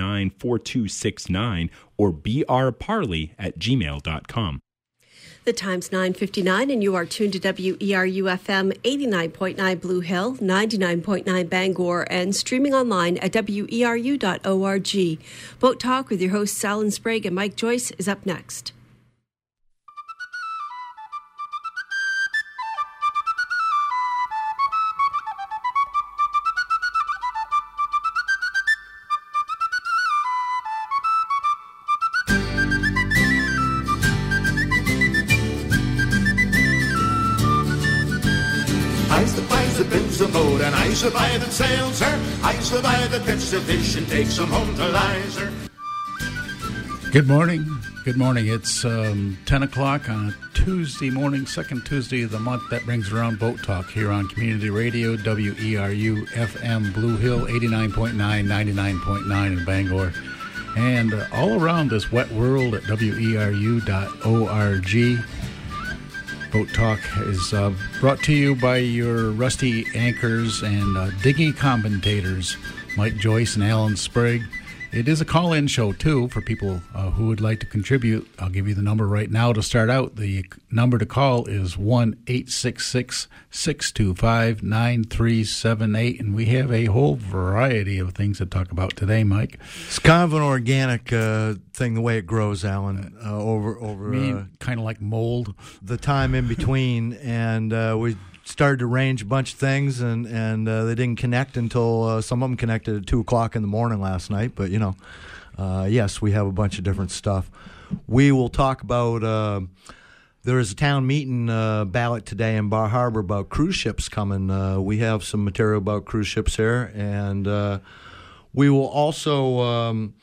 619 4269 or brparley at gmail.com. The time's 9:59 and you are tuned to WERU FM 89.9 Blue Hill, 99.9 Bangor and streaming online at weru.org. Boat Talk with your hosts Alan Sprague and Mike Joyce is up next. Survive and sail, sir. I survive the pitch of fish and take some home to Lizer. Good morning. Good morning. It's um, 10 o'clock on a Tuesday morning, second Tuesday of the month. That brings around Boat Talk here on Community Radio, WERU FM Blue Hill, 89.9, 99.9 in Bangor. And uh, all around this wet world at weru.org. Boat Talk is uh, brought to you by your rusty anchors and uh, commentators, Mike Joyce and Alan Sprague. It is a call in show, too, for people uh, who would like to contribute. I'll give you the number right now to start out. The number to call is 1 866 625 9378. And we have a whole variety of things to talk about today, Mike. It's kind of an organic uh, thing, the way it grows, Alan, uh, over, over uh, kind of like mold. The time in between. and uh, we started to arrange a bunch of things, and and uh, they didn't connect until uh, some of them connected at two o'clock in the morning last night. But you know, uh, yes, we have a bunch of different stuff. We will talk about. Uh, there is a town meeting uh, ballot today in Bar Harbor about cruise ships coming. Uh, we have some material about cruise ships here, and we will also. Um,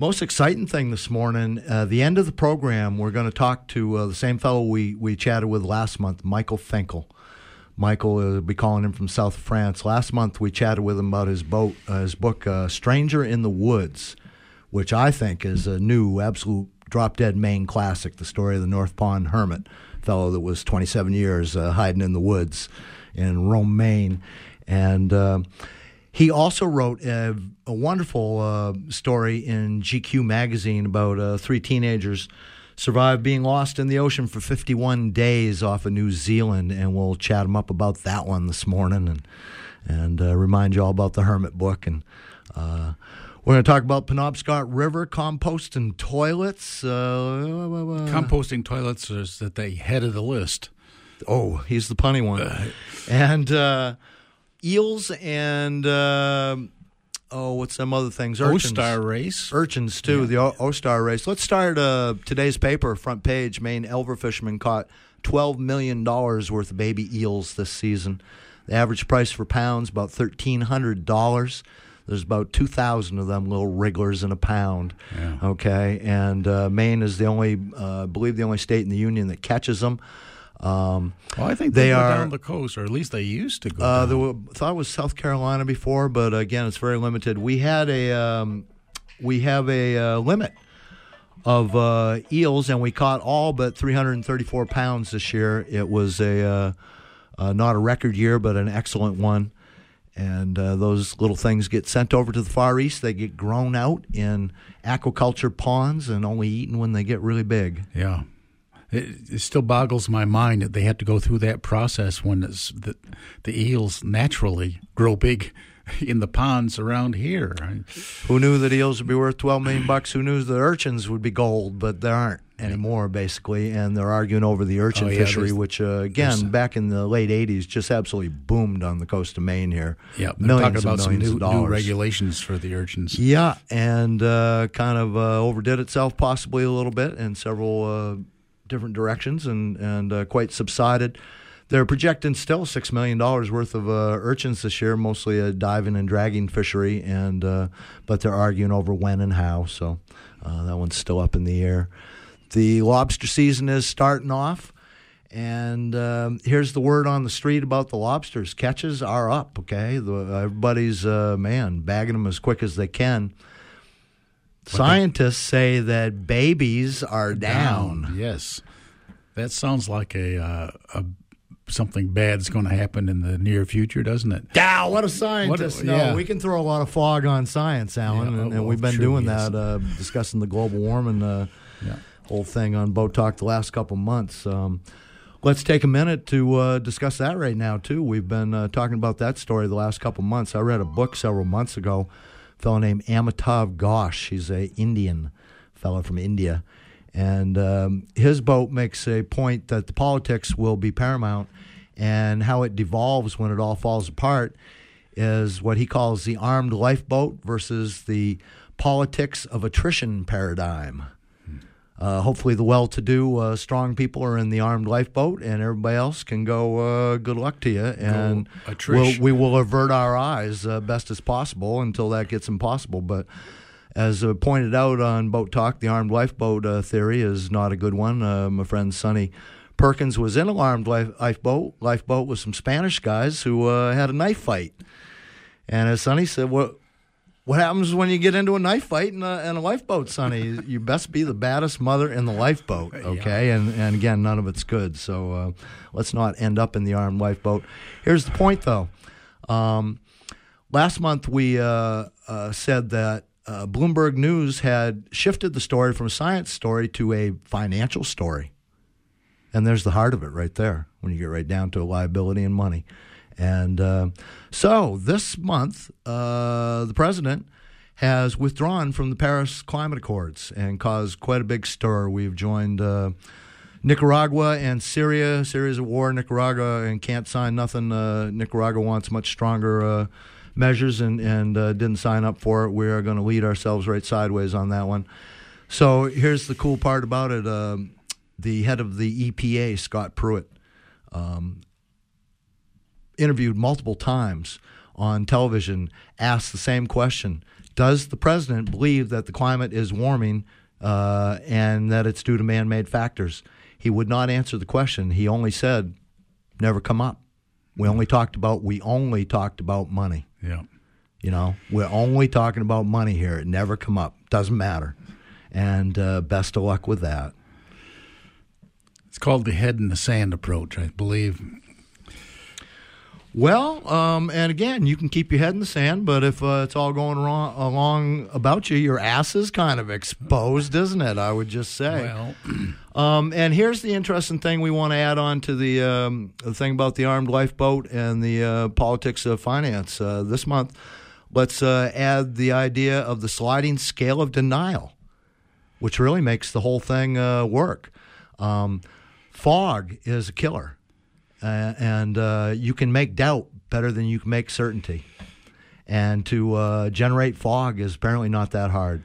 most exciting thing this morning, uh, the end of the program, we're going to talk to uh, the same fellow we, we chatted with last month, Michael Finkel. Michael will uh, be calling him from South France. Last month we chatted with him about his boat, uh, his book, uh, Stranger in the Woods, which I think is a new, absolute drop dead Maine classic. The story of the North Pond hermit, fellow that was 27 years uh, hiding in the woods in Rome, Maine, and. Uh, he also wrote a, a wonderful uh, story in GQ magazine about three teenagers survived being lost in the ocean for 51 days off of New Zealand, and we'll chat him up about that one this morning and and uh, remind you all about the Hermit book. And uh, we're going to talk about Penobscot River composting toilets. Uh, composting toilets is at the head of the list. Oh, he's the punny one. Uh, and uh, eels and uh, oh, what's some other things? Urchins. O-Star race. Urchins, too, yeah. the o-, o-Star race. Let's start uh, today's paper, front page. Maine Elver fishermen caught $12 million worth of baby eels this season. The average price for pounds, about $1,300. There's about 2,000 of them little wrigglers in a pound. Yeah. Okay. And uh, Maine is the only, uh, I believe, the only state in the union that catches them. Um, well, I think they, they are down the coast, or at least they used to go. Uh, were, thought it was South Carolina before, but again, it's very limited. We had a um, we have a uh, limit of uh, eels, and we caught all but 334 pounds this year. It was a uh, uh, not a record year, but an excellent one. And uh, those little things get sent over to the Far East. They get grown out in aquaculture ponds and only eaten when they get really big. Yeah it, it, still boggles my mind that they had to go through that process when the, the eels naturally grow big in the ponds around here. Who knew that eels would be worth 12 million bucks? Who knew the urchins would be gold, but there aren't anymore, basically. And they're arguing over the urchin oh, yeah, fishery, which, uh, again, back in the late 80s, just absolutely boomed on the coast of Maine here. Yeah, millions talking about some new, new, regulations for the urchins. Yeah, and uh, kind of uh, overdid itself possibly a little bit, and several uh, different directions and and uh, quite subsided. They're projecting still six million dollars worth of uh, urchins this year, mostly a diving and dragging fishery, and uh, but they're arguing over when and how. So uh, that one's still up in the air. The lobster season is starting off. And um, here's the word on the street about the lobsters. Catches are up, okay? The, everybody's, uh, man, bagging them as quick as they can. Scientists say that babies are down. down. Yes, that sounds like a uh, a something bad's going to happen in the near future, doesn't it? Yeah, what a scientist! What- no, yeah. we can throw a lot of fog on science, Alan, Yeah, and, and we've been doing that, uh, discussing the global warming uh, Yeah. whole thing on Boat Talk the last couple months. Um, let's take a minute to uh, discuss that right now too. We've been uh, talking about that story the last couple months. I read a book several months ago, a fellow named Amitav Ghosh. He's a Indian fellow from India, and um, his boat makes a point that the politics will be paramount, and how it devolves when it all falls apart is what he calls the armed lifeboat versus the politics of attrition paradigm. Uh, hopefully, the well-to-do, uh, strong people are in the armed lifeboat, and everybody else can go. Uh, good luck to you, and we'll, we will avert our eyes uh, best as possible until that gets impossible. But as uh, pointed out on Boat Talk, the armed lifeboat uh, theory is not a good one. Uh, my friend Sonny Perkins was in an armed life, lifeboat, lifeboat with some Spanish guys who uh, had a knife fight, and as Sonny said, "What?" What happens when you get into a knife fight in a, in a lifeboat, Sonny? you best be the baddest mother in the lifeboat, okay? And and again, none of it's good. So uh, let's not end up in the armed lifeboat. Here's the point, though. Um, last month we uh, uh, said that uh, Bloomberg News had shifted the story from a science story to a financial story. And there's the heart of it right there when you get right down to a liability and money. And uh, so this month, uh, the president has withdrawn from the Paris Climate Accords and caused quite a big stir. We've joined uh, Nicaragua and Syria. Syria's at war. Nicaragua and can't sign nothing. Uh, Nicaragua wants much stronger uh, measures and and uh, didn't sign up for it. We are going to lead ourselves right sideways on that one. So here's the cool part about it. Um, the head of the EPA, Scott Pruitt, um, interviewed multiple times on television, asked the same question Does the president believe that the climate is warming uh, and that it's due to man made factors? He would not answer the question. He only said, Never come up. We only talked about we only talked about money. Yeah. You know, we're only talking about money here. It never come up. Doesn't matter. And uh, best of luck with that. It's called the head in the sand approach, I believe. Well, um, and again, you can keep your head in the sand, but if uh, it's all going wrong along about you, your ass is kind of exposed, isn't it? I would just say. Well, Um, and here's the interesting thing we want to add on to the, um, the thing about the armed lifeboat and the uh, politics of finance. Uh, this month, let's uh, add the idea of the sliding scale of denial, which really makes the whole thing uh, work. Um, fog is a killer, uh, and uh, you can make doubt better than you can make certainty. And to uh, generate fog is apparently not that hard.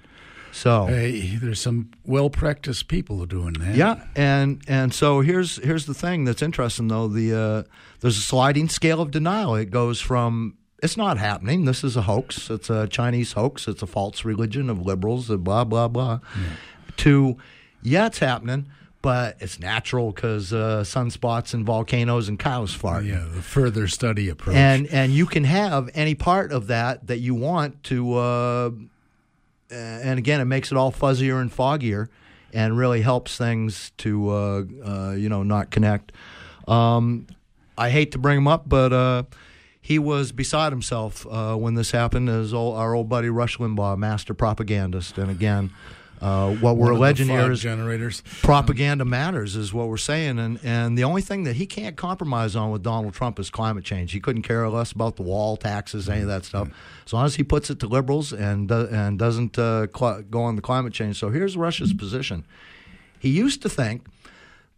So hey, there's some well practiced people doing that. yeah, and and so here's here's the thing that's interesting though. The uh, there's a sliding scale of denial. It goes from it's not happening. This is a hoax. It's a Chinese hoax. It's a false religion of liberals. Blah blah blah. To yeah, it's happening, but it's natural because uh, sunspots and volcanoes and cows fart. Yeah, the further study approach. And and you can have any part of that that you want to. Uh, and again, it makes it all fuzzier and foggier, and really helps things to uh, uh, you know not connect. Um, I hate to bring him up, but uh, he was beside himself uh, when this happened. As our old buddy Rush Limbaugh, master propagandist, and again. Uh, what we're One of the alleging here is generators. propaganda matters is what we're saying. And and the only thing that he can't compromise on with Donald Trump is climate change. He couldn't care less about the wall taxes any of that stuff. As long as he puts it to liberals and and doesn't uh, cl- go on the climate change. So here's Rush's position. He used to think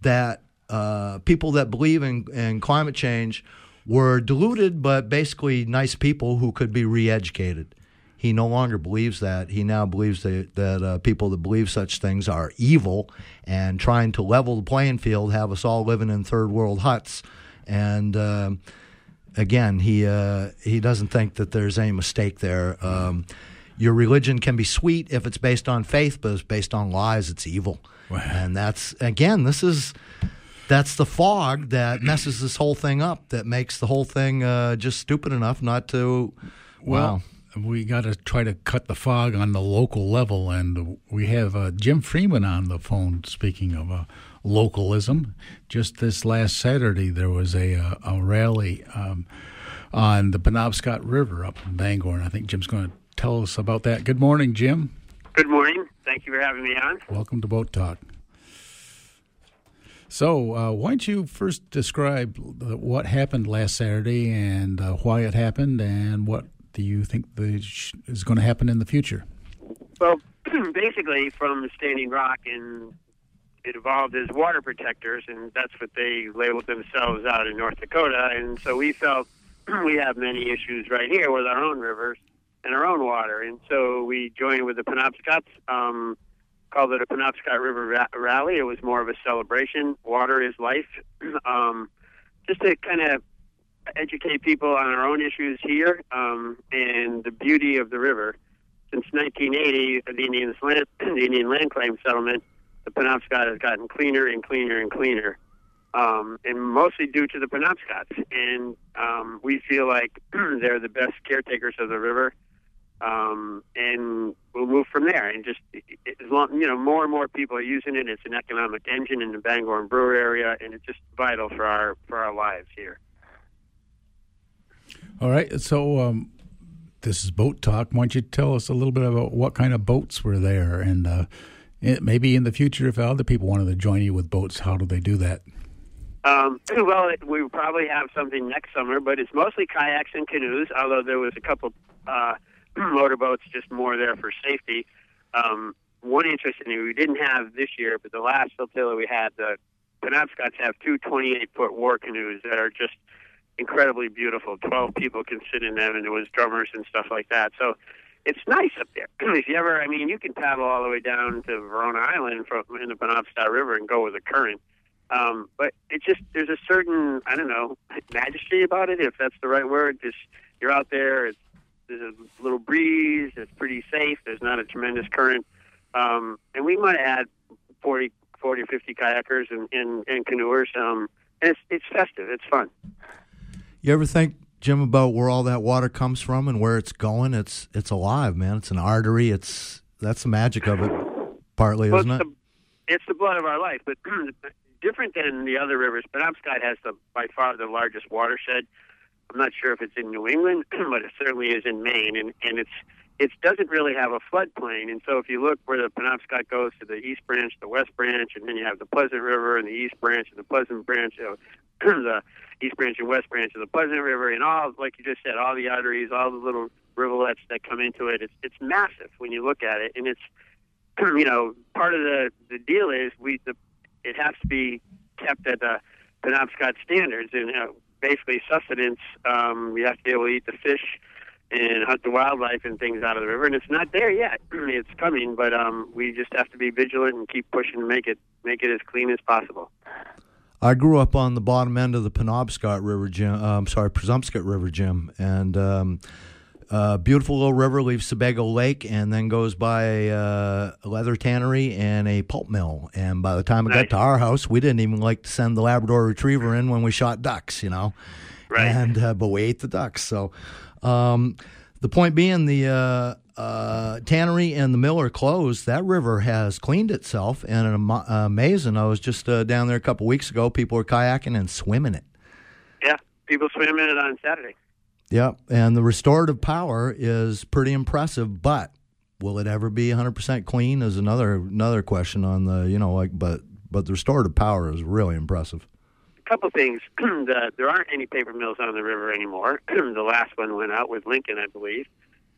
that uh, people that believe in, in climate change were deluded but basically nice people who could be re-educated he no longer believes that. He now believes that, that uh, people that believe such things are evil and trying to level the playing field, have us all living in third world huts. And um again, he uh, he doesn't think that there's any mistake there. Um, your religion can be sweet if it's based on faith, but if it's based on lies, it's evil. And that's again, this is that's the fog that messes this whole thing up. That makes the whole thing uh, just stupid enough not to. Well, we got to try to cut the fog on the local level, and we have uh, Jim Freeman on the phone. Speaking of uh, localism. Just this last Saturday, there was a, a, a rally um, on the Penobscot River up in Bangor, and I think Jim's going to tell us about that. Good morning, Jim. Good morning. Thank you for having me on. Welcome to Boat Talk. So, uh, why don't you first describe what happened last Saturday and uh, why it happened, and what do you think is going to happen in the future? Well, basically, from Standing Rock, and it evolved as water protectors, and that's what they labeled themselves out in North Dakota. And so we felt we have many issues right here with our own rivers and our own water, and so we joined with the Penobscots. Um, called it a Penobscot River ra- Rally. It was more of a celebration. Water is life. um, just to kind of educate people on our own issues here um, and the beauty of the river. Since 1980, the Indian land, the Indian land claim settlement, the Penobscot has gotten cleaner and cleaner and cleaner, um, and mostly due to the Penobscots. And um, we feel like they're the best caretakers of the river um, and we'll move from there. And just as long, you know, more and more people are using it. It's an economic engine in the Bangor and Brewer area, and it's just vital for our for our lives here. All right, so um, this is boat talk. Why don't you tell us a little bit about what kind of boats were there, and uh, it, maybe in the future, if other people wanted to join you with boats, how do they do that? Um, well, it, we probably have something next summer, but it's mostly kayaks and canoes. Although there was a couple. Uh, motorboats just more there for safety. Um, one interesting thing we didn't have this year, but the last flotilla we had, the Penobscots have two 28 foot war canoes that are just incredibly beautiful. 12 people can sit in them, and there was drummers and stuff like that. So it's nice up there. if you ever, I mean, you can paddle all the way down to Verona Island from in the Penobscot River and go with the current. Um, but it just there's a certain I don't know majesty about it, if that's the right word. Just you're out there, it's there's a little breeze. It's pretty safe. There's not a tremendous current. Um, and we might add 40, 40 or 50 kayakers and, and, and canoers. Um, and it's, it's festive. It's fun. You ever think, Jim, about where all that water comes from and where it's going? It's it's alive, man. It's an artery. It's that's the magic of it, partly, well, isn't it's it? The, it's the blood of our life, but different than the other rivers. Penobscot has the by far the largest watershed. I'm not sure if it's in New England, but it certainly is in Maine, and and it's it doesn't really have a floodplain. And so if you look where the Penobscot goes to the East Branch, the West Branch, and then you have the Pleasant River and the East Branch and the Pleasant Branch, you know, the East Branch and West Branch of the Pleasant River, and all like you just said, all the arteries, all the little rivulets that come into it. It's it's massive when you look at it, and it's you know part of the the deal is we the it has to be kept at the Penobscot standards, and uh, basically sustenance. Um, we have to be able to eat the fish and hunt the wildlife and things out of the river, and it's not there yet. it's coming, but um, we just have to be vigilant and keep pushing to make it make it as clean as possible. I grew up on the bottom end of the Penobscot River, Jim. Uh, I'm sorry, Presumpscot River, Jim, and um, uh, beautiful little river leaves Sebago Lake and then goes by uh, a leather tannery and a pulp mill. And by the time it Nice. got to our house, we didn't even like to send the Labrador Retriever in when we shot ducks, you know. Right. And uh, but we ate the ducks. So um, the point being, the uh, uh, tannery and the mill are closed. That river has cleaned itself, and it am- amazing. I was just uh, down there a couple weeks ago. People were kayaking and swimming it. Yeah, people swim in it on Saturday. Yep, and the restorative power is pretty impressive, but will it ever be 100% clean is another another question on the, you know, like but but the restorative power is really impressive. Couple things. the, there aren't any paper mills on the river anymore. the last one went out with Lincoln, I believe.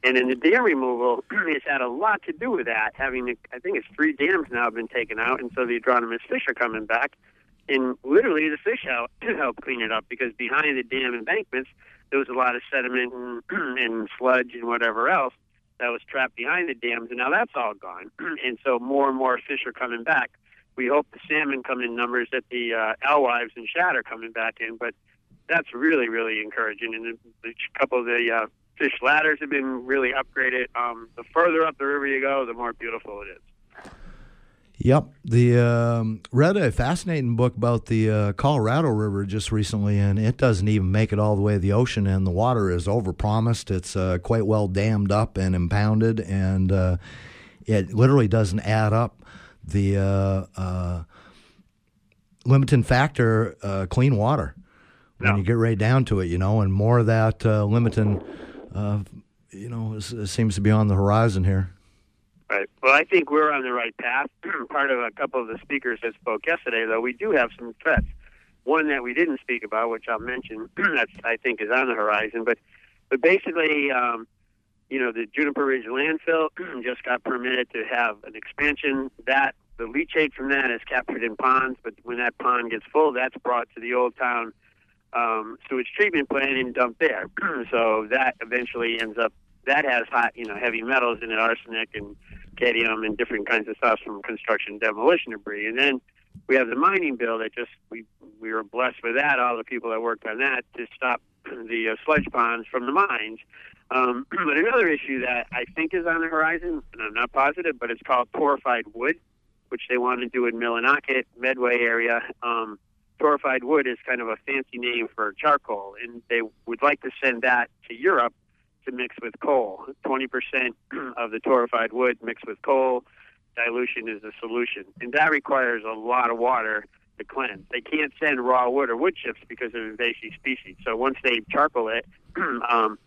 And in the dam removal, it's had a lot to do with that. Having, the, I think it's three dams now have been taken out, and so the anadromous fish are coming back. And literally, the fish help help clean it up because behind the dam embankments, there was a lot of sediment and, and sludge and whatever else that was trapped behind the dams, and now that's all gone. and so more and more fish are coming back. We hope the salmon come in numbers that the uh, alewives and shad are coming back in, but that's really, really encouraging. And a couple of the uh, fish ladders have been really upgraded. Um, the further up the river you go, the more beautiful it is. Yep, the um, read a fascinating book about the uh, Colorado River just recently, and it doesn't even make it all the way to the ocean, and the water is overpromised. It's uh, quite well dammed up and impounded, and uh, it literally doesn't add up. The uh, uh, limiting factor uh, clean water when No. you get right down to it, you know, and more of that uh, limiting, uh, you know, is, is seems to be on the horizon here. Right. Well, I think we're on the right path. Part of a couple of the speakers that spoke yesterday, though, we do have some threats. One that we didn't speak about, which I'll mention, that I think is on the horizon. But, but basically, um, you know, the Juniper Ridge landfill just got permitted to have an expansion. That the leachate from that is captured in ponds, but when that pond gets full, that's brought to the Old Town um, sewage treatment plant and dumped there. so that eventually ends up that has hot, you know, heavy metals in it, arsenic and cadmium and different kinds of stuff from construction demolition debris. And then we have the mining bill that just we we were blessed with that. All the people that worked on that to stop the uh, sludge ponds from the mines. Um, but another issue that I think is on the horizon, and I'm not positive, but it's called torrefied wood, which they want to do in Millinocket, Medway area. Um, torrefied wood is kind of a fancy name for charcoal, and they would like to send that to Europe to mix with coal. 20% of the torrefied wood mixed with coal, dilution is the solution. And that requires a lot of water to cleanse. They can't send raw wood or wood chips because of invasive species. So once they charcoal it, um,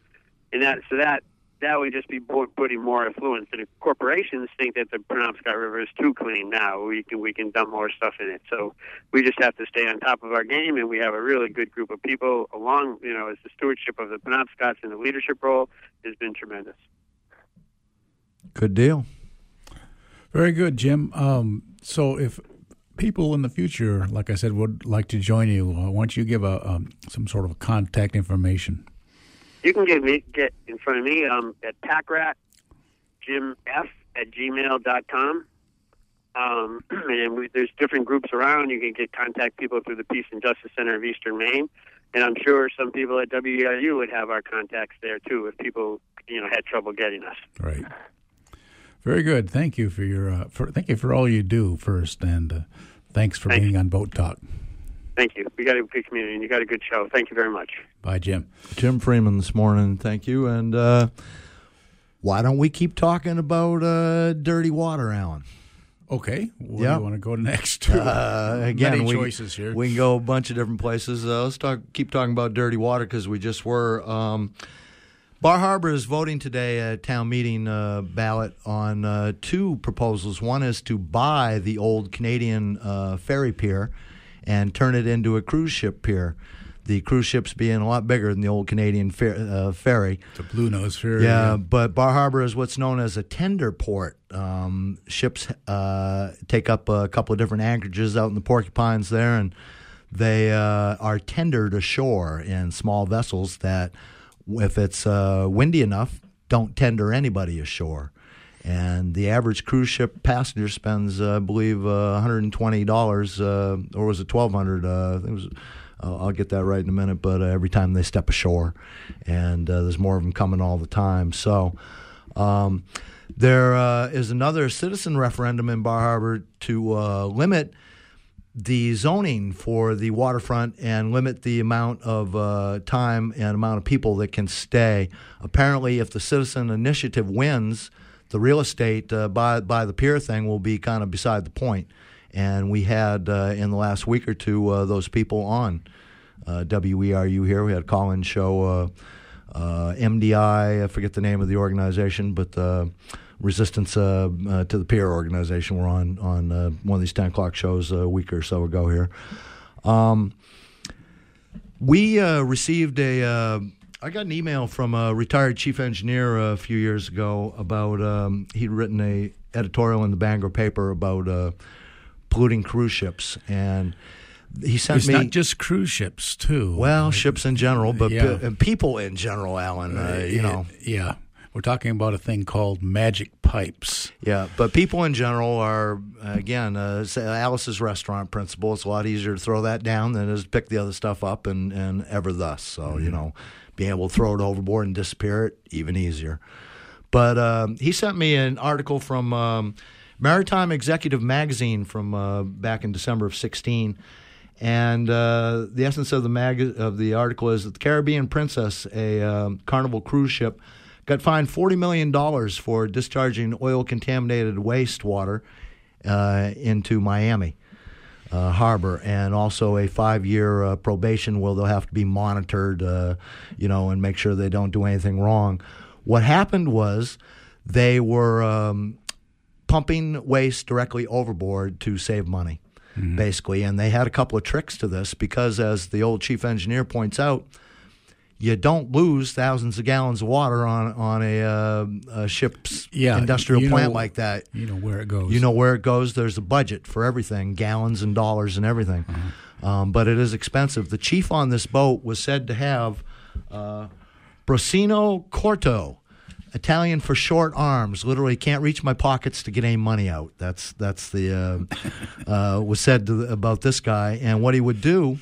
and that so that that would just be putting more influence. And corporations think that the Penobscot River is too clean now, we can we can dump more stuff in it. So we just have to stay on top of our game, and we have a really good group of people along. You know, as the stewardship of the Penobscots in the leadership role has been tremendous. Good deal. Very good, Jim. Um, so if people in the future, like I said, would like to join you, uh, why don't you give a um, some sort of contact information? You can get me get in front of me um, at packrat jim f at gmail dot com. Um, and we, there's different groups around. You can get contact people through the Peace and Justice Center of Eastern Maine, and I'm sure some people at WERU would have our contacts there too if people you know had trouble getting us. Right. Very good. Thank you for your uh, for thank you for all you do first, and uh, thanks for Thank being on Boat Talk. Thank you. We got a good community, and you got a good show. Thank you very much. Bye, Jim. Jim Freeman this morning. Thank you. And uh, why don't we keep talking about uh, dirty water, Alan? Okay. Where Yeah. do you want to go next? To? Uh, again, Many we, choices here. We can go a bunch of different places. Uh, let's talk. Keep talking about dirty water because we just were. Um, Bar Harbor is voting today at town meeting uh, ballot on uh, two proposals. One is to buy the old Canadian uh, ferry pier and turn it into a cruise ship pier. The cruise ships being a lot bigger than the old Canadian fer- uh, ferry. the Bluenose Ferry. Yeah, but Bar Harbor is what's known as a tender port. Um, ships uh, take up a couple of different anchorages out in the Porcupines there, and they uh, are tendered ashore in small vessels that, if it's uh, windy enough, don't tender anybody ashore. And the average cruise ship passenger spends, uh, I believe, uh, $120, uh, or was it 1200 uh, I think it was I'll get that right in a minute, but uh, every time they step ashore, and there's more of them coming all the time. So um, there uh, is another citizen referendum in Bar Harbor to uh, limit the zoning for the waterfront and limit the amount of uh, time and amount of people that can stay. Apparently, if the citizen initiative wins, the real estate uh, by by the pier thing will be kind of beside the point. And we had uh, in the last week or two uh, those people on uh, WERU here. We had a call-in show. Uh, uh, MDI, I forget the name of the organization, but uh, Resistance to the Pier organization. We're on on one of these ten o'clock shows a week or so ago here. Um, we received a. I got an email from a retired chief engineer a few years ago about um, he'd written a editorial in the Bangor paper about uh, polluting cruise ships, and he sent It's me not just cruise ships, too. well ships in general, but Yeah. and people in general, Alan. Uh, you know, Yeah. We're talking about a thing called magic pipes. Yeah, but people in general are again uh, Alice's restaurant principle. It's a lot easier to throw that down than it is to pick the other stuff up and and ever thus. So you know, being able to throw it overboard and disappear it even easier. But um, he sent me an article from um, Maritime Executive Magazine from uh, back in December of sixteen. And uh, the essence of the mag- of the article is that the Caribbean Princess, a um, Carnival cruise ship, got fined forty million dollars for discharging oil contaminated wastewater uh, into Miami. Uh, harbor, and also a five-year uh, probation where they'll have to be monitored, uh, you know, and make sure they don't do anything wrong. What happened was they were um, pumping waste directly overboard to save money, basically, and they had a couple of tricks to this because, as the old chief engineer points out, you don't lose thousands of gallons of water on on a, uh, a ship's Yeah, industrial you know- plant like that. You know where it goes. You know where it goes. There's a budget for everything, gallons and dollars and everything. Um, but it is expensive. The chief on this boat was said to have uh, Braccino Corto, Italian for short arms. Literally, can't reach my pockets to get any money out. That's that's the uh, uh, was said to, about this guy. And what he would do,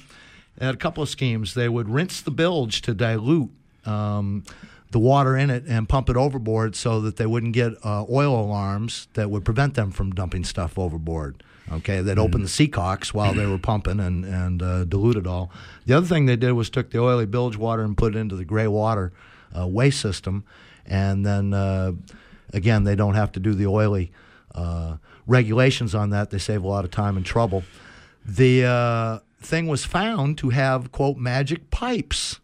they had a couple of schemes. They would rinse the bilge to dilute. Um, the water in it and pump it overboard so that they wouldn't get uh, oil alarms that would prevent them from dumping stuff overboard. Okay, they'd open the seacocks while they were pumping and and uh, dilute it all. The other thing they did was took the oily bilge water and put it into the gray water uh, waste system, and then uh, again they don't have to do the oily uh, regulations on that. They save a lot of time and trouble. The uh, thing was found to have quote magic pipes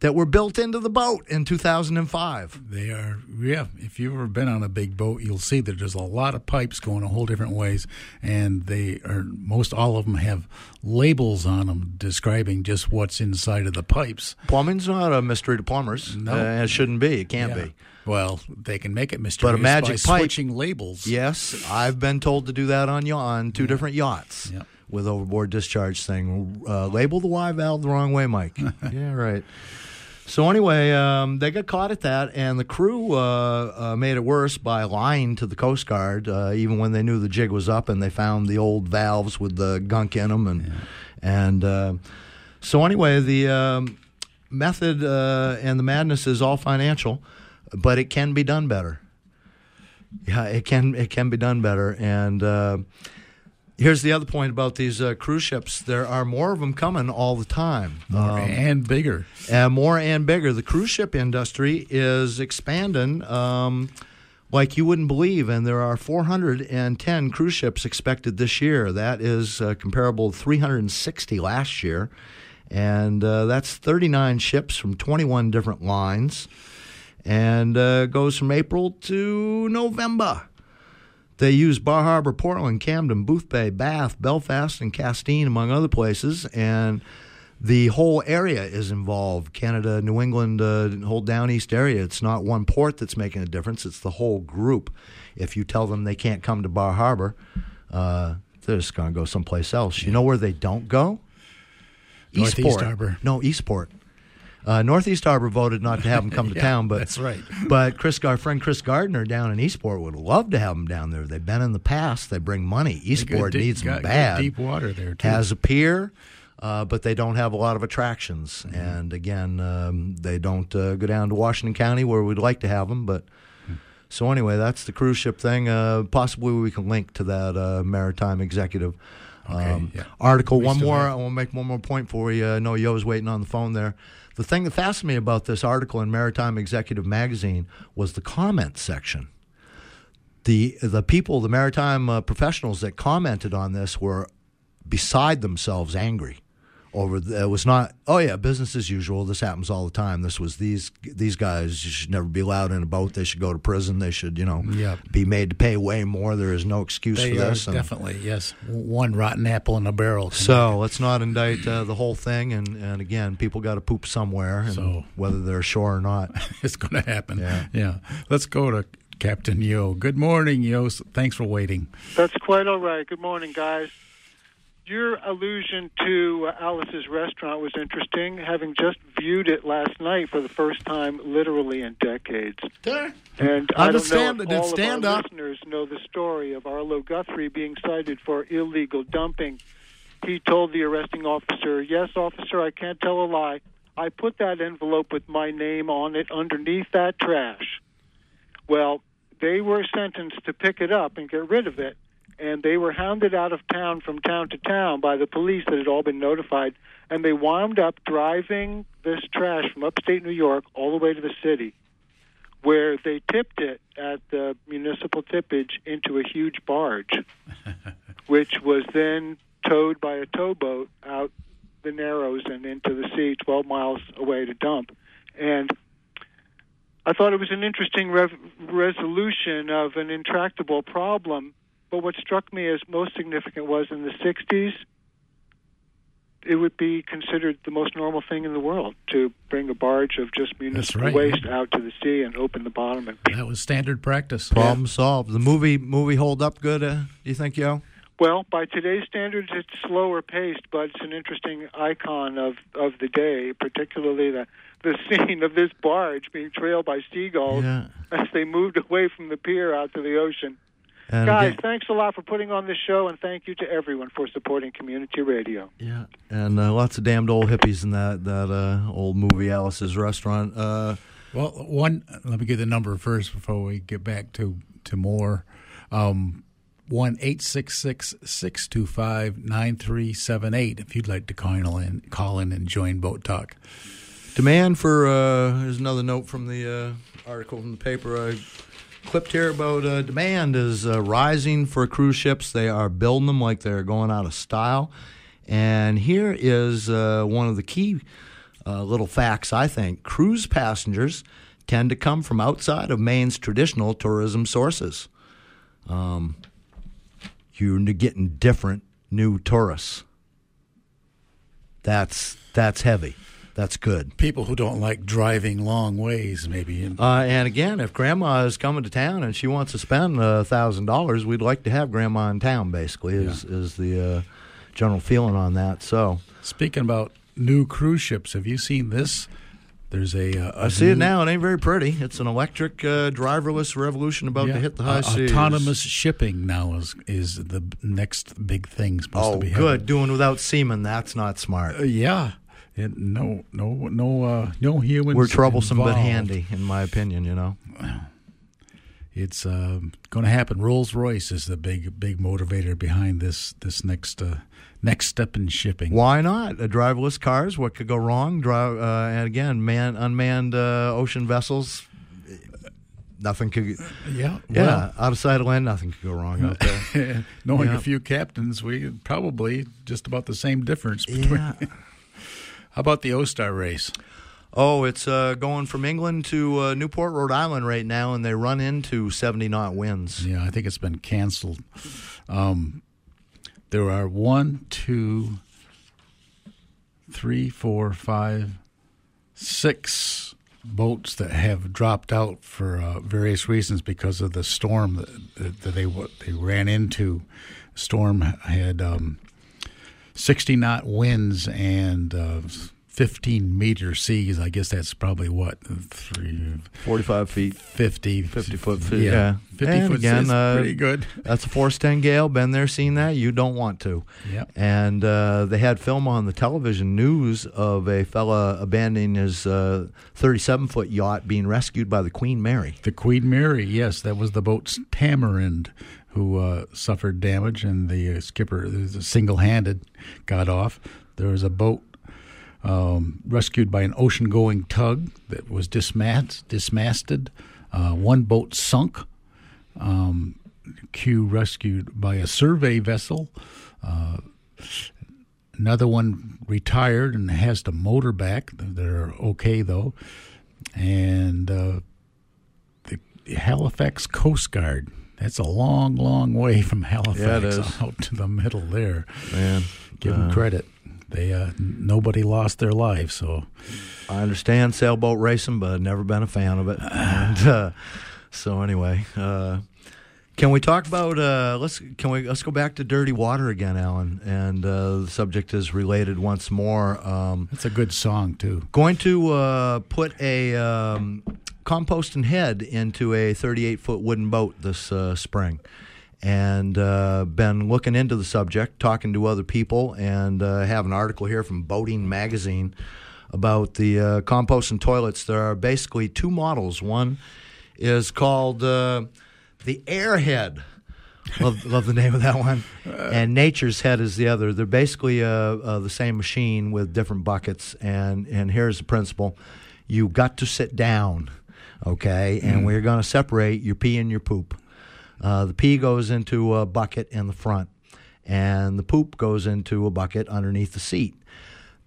that were built into the boat in 2005. They are, yeah. If you've ever been on a big boat, you'll see that there's a lot of pipes going a whole different ways, and they are most all of them have labels on them describing just what's inside of the pipes. Plumbing's not a mystery to plumbers. No. Uh, it shouldn't be. It can't Yeah. be. Well, they can make it mysterious but a magic by pipe- switching labels. Yes, I've been told to do that on on two different yachts Yeah. With overboard discharge thing. Uh, label the Y valve the wrong way, Mike. yeah, right. So anyway, um, they got caught at that, and the crew uh, uh, made it worse by lying to the Coast Guard, uh, even when they knew the jig was up, and they found the old valves with the gunk in them, and and uh, so anyway, the um, method uh, and the madness is all financial, but it can be done better. Yeah, it can it can be done better. And uh, here's the other point about these uh, cruise ships: there are more of them coming all the time, More Um, and bigger. and more and bigger. The cruise ship industry is expanding. Um, like you wouldn't believe, and there are 410 cruise ships expected this year. That is uh, comparable to 360 last year, and uh, that's 39 ships from 21 different lines, and uh, goes from April to November. They use Bar Harbor, Portland, Camden, Boothbay, Bath, Belfast, and Castine, among other places. And the whole area is involved Canada, New England, uh, whole down east area. It's not one port that's making a difference, it's the whole group. If you tell them they can't come to Bar Harbor, uh, they're just going to go someplace else. You know where they don't go? Northeast Eastport. Harbor. No, Eastport. Uh, Northeast Harbor voted not to have them come to Yeah, town, but that's right. But Chris, our friend Chris Gardner down in Eastport would love to have them down there. They've been in the past. They bring money. Eastport deep- needs them bad. Deep water there too. Has a pier, uh, but they don't have a lot of attractions. Mm-hmm. And again, um, they don't uh, go down to Washington County where we'd like to have them. But Hmm. so anyway, that's the cruise ship thing. Uh, possibly we can link to that uh, maritime executive. um, yeah. Article. We One more. have- I want to make one more point for you. I know Yo's waiting on the phone there. The thing that fascinated me about this article in Maritime Executive magazine was the comment section. The the people, the maritime uh, professionals that commented on this were beside themselves angry over the, it was not oh yeah business as usual this happens all the time this was these these guys should never be allowed in a boat they should go to prison they should you know Yep. be made to pay way more there is no excuse They for are this and- definitely yes. One rotten apple in a barrel. so let's not indict uh, the whole thing and, and again people got to poop somewhere and So- whether they're ashore or not it's going to happen. Yeah. yeah. Let's go to Captain Yo. Good morning, Yo. Thanks for waiting. That's quite all right. Good morning, guys. Your allusion to uh, Alice's restaurant was interesting, having just viewed it last night for the first time, literally in decades. And I don't Understand- know if all stand of our up. listeners know the story of Arlo Guthrie being cited for illegal dumping. He told the arresting officer, "Yes, officer, I can't tell a lie. I put that envelope with my name on it underneath that trash." Well, they were sentenced to pick it up and get rid of it, and they were hounded out of town from town to town by the police that had all been notified, and they wound up driving this trash from upstate New York all the way to the city, where they tipped it at the municipal tippage into a huge barge, which was then towed by a towboat out the Narrows and into the sea, 12 miles away to dump. And I thought it was an interesting rev- resolution of an intractable problem. But what struck me as most significant was in the 60s, it would be considered the most normal thing in the world to bring a barge of just municipal right. waste out to the sea and open the bottom and That was standard practice. Problem solved. The movie movie hold up good? Uh, do you think, yo? Well, by today's standards, it's slower paced, but it's an interesting icon of of the day, particularly the the scene of this barge being trailed by seagulls Yeah. as they moved away from the pier out to the ocean. And Guys, again- thanks a lot for putting on this show, and thank you to everyone for supporting community radio. Yeah, and uh, lots of damned old hippies in that that uh, old movie Alice's Restaurant. Uh, Well, one. Let me get the number first before we get back to to more. Um, one eight six six six two five nine three seven eight. If you'd like to call in, call in and join Boat Talk. demand for uh, here's another note from the uh, article from the paper I clipped here about uh, demand is uh, rising for cruise ships. They are building them like they're going out of style. And here is uh, one of the key uh, little facts, I think. Cruise passengers tend to come from outside of Maine's traditional tourism sources. Um, you're getting different new tourists. That's that's heavy. That's good. People who don't like driving long ways, maybe. And Uh, and again, if Grandma is coming to town and she wants to spend a thousand dollars, we'd like to have Grandma in town. Basically, is is the uh, general feeling on that. So speaking about new cruise ships, have you seen this? There's a. Uh, a I see it now. It ain't very pretty. It's an electric, uh, driverless revolution about Yeah, to hit the high uh, seas. Autonomous shipping now is is the next big thing supposed Oh, to be. good. Doing without seamen. That's not smart. Uh, yeah, It- no, no, no, uh, no humans. We're troublesome but handy, in my opinion. You know. It's uh, going to happen. Rolls Royce is the big, big motivator behind this this next uh, next step in shipping. Why not? Uh, driverless cars. What could go wrong? Drive, uh, and again, man, unmanned uh, ocean vessels. Nothing could. Yeah, Yeah, out of sight of land, nothing could go wrong out there. knowing Yeah. a few captains, we probably just about the same difference between. Yeah. How about the O Star race? Oh, it's uh, going from England to uh, Newport, Rhode Island right now, and they run into 70 knot winds. Yeah, I think it's been canceled. Um, there are one, two, three, four, five, six boats that have dropped out for uh, various reasons because of the storm that, that, that they they ran into. Storm had um, sixty knot winds and uh, fifteen meter seas. I guess that's probably what three 45 feet. 50, 50 foot yeah, feet, yeah. 50 And foot again, uh, pretty good. That's a Force 10 gale. Been there, seen that. You don't want to. Yep. And uh, they had film on the television news of a fella abandoning his 37 foot yacht being rescued by the Queen Mary. The Queen Mary, yes, that was the boat's Tamarind who uh, suffered damage, and the uh, skipper single handed got off. There was a boat um, rescued by an ocean going tug that was dismast, dismasted. Uh, one boat sunk. Um, Q rescued by a survey vessel. Uh, another one retired and has to motor back. They're okay though. And uh, the Halifax Coast Guard. That's a long, long way from Halifax Yeah, out to the middle there. Man, Give them uh, credit. They uh, nobody lost their lives, so I understand sailboat racing, but I've never been a fan of it. And uh, so anyway, uh, can we talk about uh, let's can we let's go back to dirty water again, Alan? And uh, the subject is related once more. Um, it's a good song too. going to uh, put a um, composting head into a 38 foot wooden boat this uh, spring. And uh, been looking into the subject, talking to other people, and uh, have an article here from Boating Magazine about the uh, composting toilets. There are basically two models. One is called uh, the Airhead. love, love the name of that one. And Nature's Head is the other. They're basically uh, uh, the same machine with different buckets. And and here's the principle: you got to sit down, okay? And we're going to separate your pee and your poop. Uh, the pee goes into a bucket in the front, and the poop goes into a bucket underneath the seat.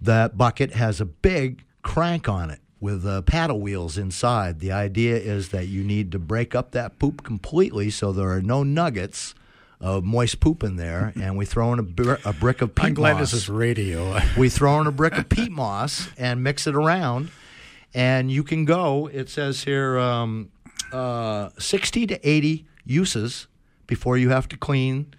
That bucket has a big crank on it with uh, paddle wheels inside. The idea is that you need to break up that poop completely so there are no nuggets of moist poop in there, and we throw in a, br- a brick of peat I'm glad moss. this is radio. we throw in a brick of peat moss and mix it around, and you can go. It says here um, uh, 60 to 80 uses before you have to clean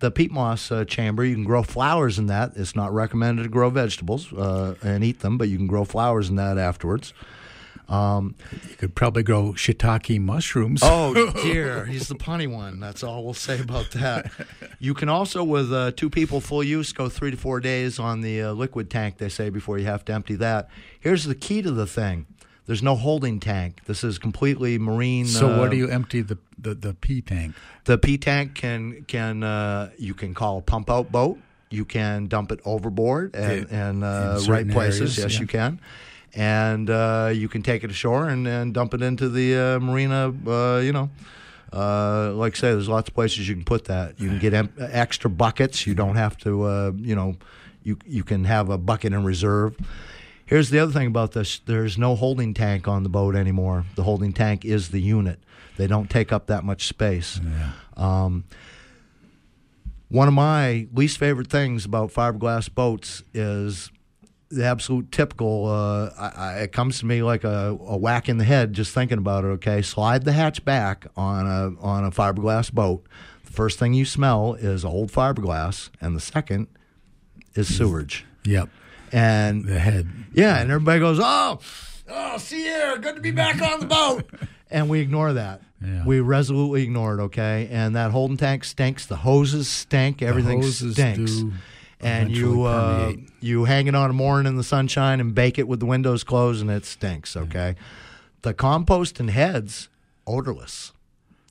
the peat moss uh, chamber. You can grow flowers in that. It's not recommended to grow vegetables uh, and eat them, but you can grow flowers in that afterwards. Um, you could probably grow shiitake mushrooms. Oh dear, he's the punny one. That's all we'll say about that. You can also, with uh, two people full use, go three to four days on the uh, liquid tank. They say before you have to empty that. Here's the key to the thing: there's no holding tank. This is completely marine. So uh, where do you empty the the, the pee tank? The P tank can can uh, you can call a pump out boat. You can dump it overboard and, and uh, right places. areas, yes, yeah. you can. And uh, you can take it ashore and, and dump it into the uh, marina. Uh, you know, uh, like I say, there's lots of places you can put that. You can get em- extra buckets. You don't have to. Uh, you know, you you can have a bucket in reserve. Here's the other thing about this: there's no holding tank on the boat anymore. The holding tank is the unit. They don't take up that much space. Um, one of my least favorite things about fiberglass boats is the absolute typical. Uh, I, I, it comes to me like a, a whack in the head just thinking about it. Okay, slide the hatch back on a on a fiberglass boat. The first thing you smell is old fiberglass, and the second is sewage. Yep, And the head. yeah, and everybody goes, "Oh, oh, see here, good to be back on the boat," and we ignore that. Yeah. We resolutely ignore it. Okay, and that holding tank stinks. The hoses stink. Everything hoses stinks. and you uh, you hang it on a morning in the sunshine and bake it with the windows closed, and it stinks. Okay, the compost and heads odorless.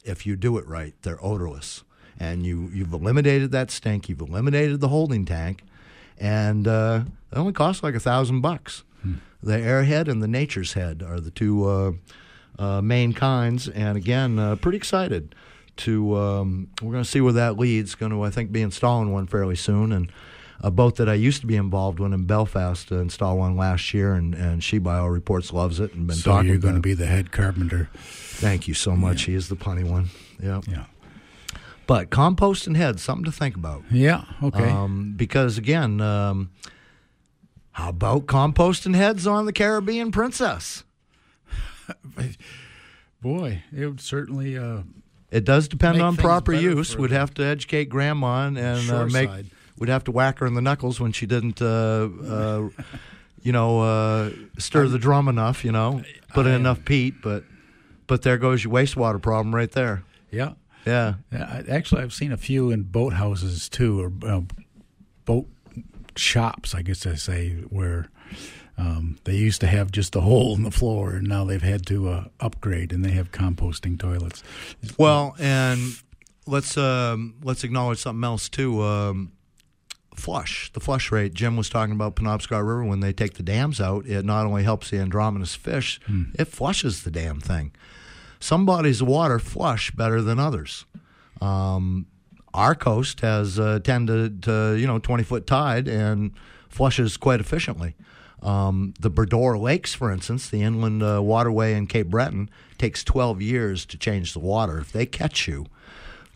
If you do it right, they're odorless, and you you've eliminated that stink. You've eliminated the holding tank, and uh, it only costs like a thousand bucks. The airhead and the nature's head are the two uh, uh, main kinds, and again, uh, pretty excited to. Um, we're going to see where that leads. Going to, I think, be installing one fairly soon, and a boat that I used to be involved with in Belfast to install one last year, and and she by all reports loves it and been So talking. you're going to be the head carpenter. Thank you so much. He is the punny one. Yeah. Yeah. But compost and heads, something to think about. Yeah. Okay. Um, because again, um, how about composting heads on the Caribbean Princess? Boy, it would certainly. Uh, It does depend on proper use. We'd have to educate Grandma and uh, make. side. We'd have to whack her in the knuckles when she didn't, uh, uh, you know, uh, stir the drum enough. You know, put in I- enough peat. But, but there goes your wastewater problem right there. yeah. Yeah. Yeah, I- Actually, I've seen a few in boat houses too, or uh, boat shops, I guess I say, where um, they used to have just a hole in the floor, and now they've had to uh, upgrade, and they have composting toilets. Well, and let's um, let's acknowledge something else too. Um, flush the flush rate. Jim was talking about Penobscot River when they take the dams out. It not only helps the anadromous fish, it flushes the damn thing. Some bodies of water flush better than others. Um, our coast has uh, tended to you know twenty foot tide and flushes quite efficiently. Um, the Bras d'Or Lakes, for instance, the inland uh, waterway in Cape Breton, takes 12 years to change the water. If they catch you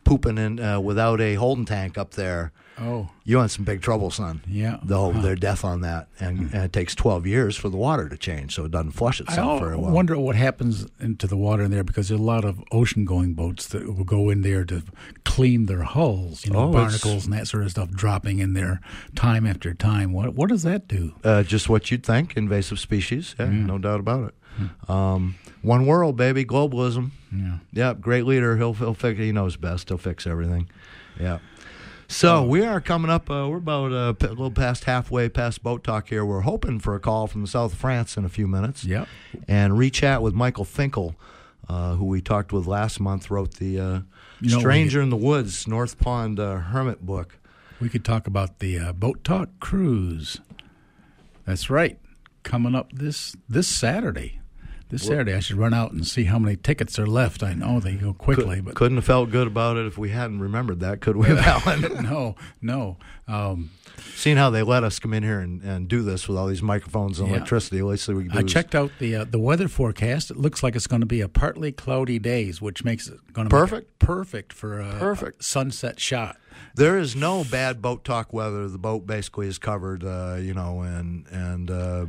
pooping in uh, without a holding tank up there, Oh, you're in some big trouble, son. Yeah. Though Huh. they're death on that, and, and it takes 12 years for the water to change, so it doesn't flush itself very well. I wonder what happens into the water in there because there's a lot of ocean-going boats that will go in there to clean their hulls, you know, Oh, barnacles and that sort of stuff, dropping in there time after time. What what does that do? Uh, just what you'd think, invasive species. Yeah, Hmm. no doubt about it. Um, one world, baby, globalism. Yeah. Yeah, great leader. He'll he'll fix. He knows best. He'll fix everything. Yeah. So we are coming up. Uh, we're about uh, a little past halfway past boat talk here. We're hoping for a call from the south of France in a few minutes. Yep. And rechat with Michael Finkel, uh, who we talked with last month. Wrote the uh, You know, Stranger in the Woods North Pond uh, Hermit book. We could talk about the uh, boat talk cruise. That's right, coming up this this Saturday. This Saturday, I should run out and see how many tickets are left. I know they go quickly, Could, but couldn't have felt good about it if we hadn't remembered that, could we, Alan? no, no. Um, Seeing how they let us come in here and, and do this with all these microphones and Yeah. electricity, at least we can I checked out the uh, the weather forecast. It looks like it's going to be a partly cloudy days, which makes it going to Perfect. perfect for a, Perfect. a sunset shot. There is no bad boat talk weather. The boat basically is covered, uh, you know, and and uh,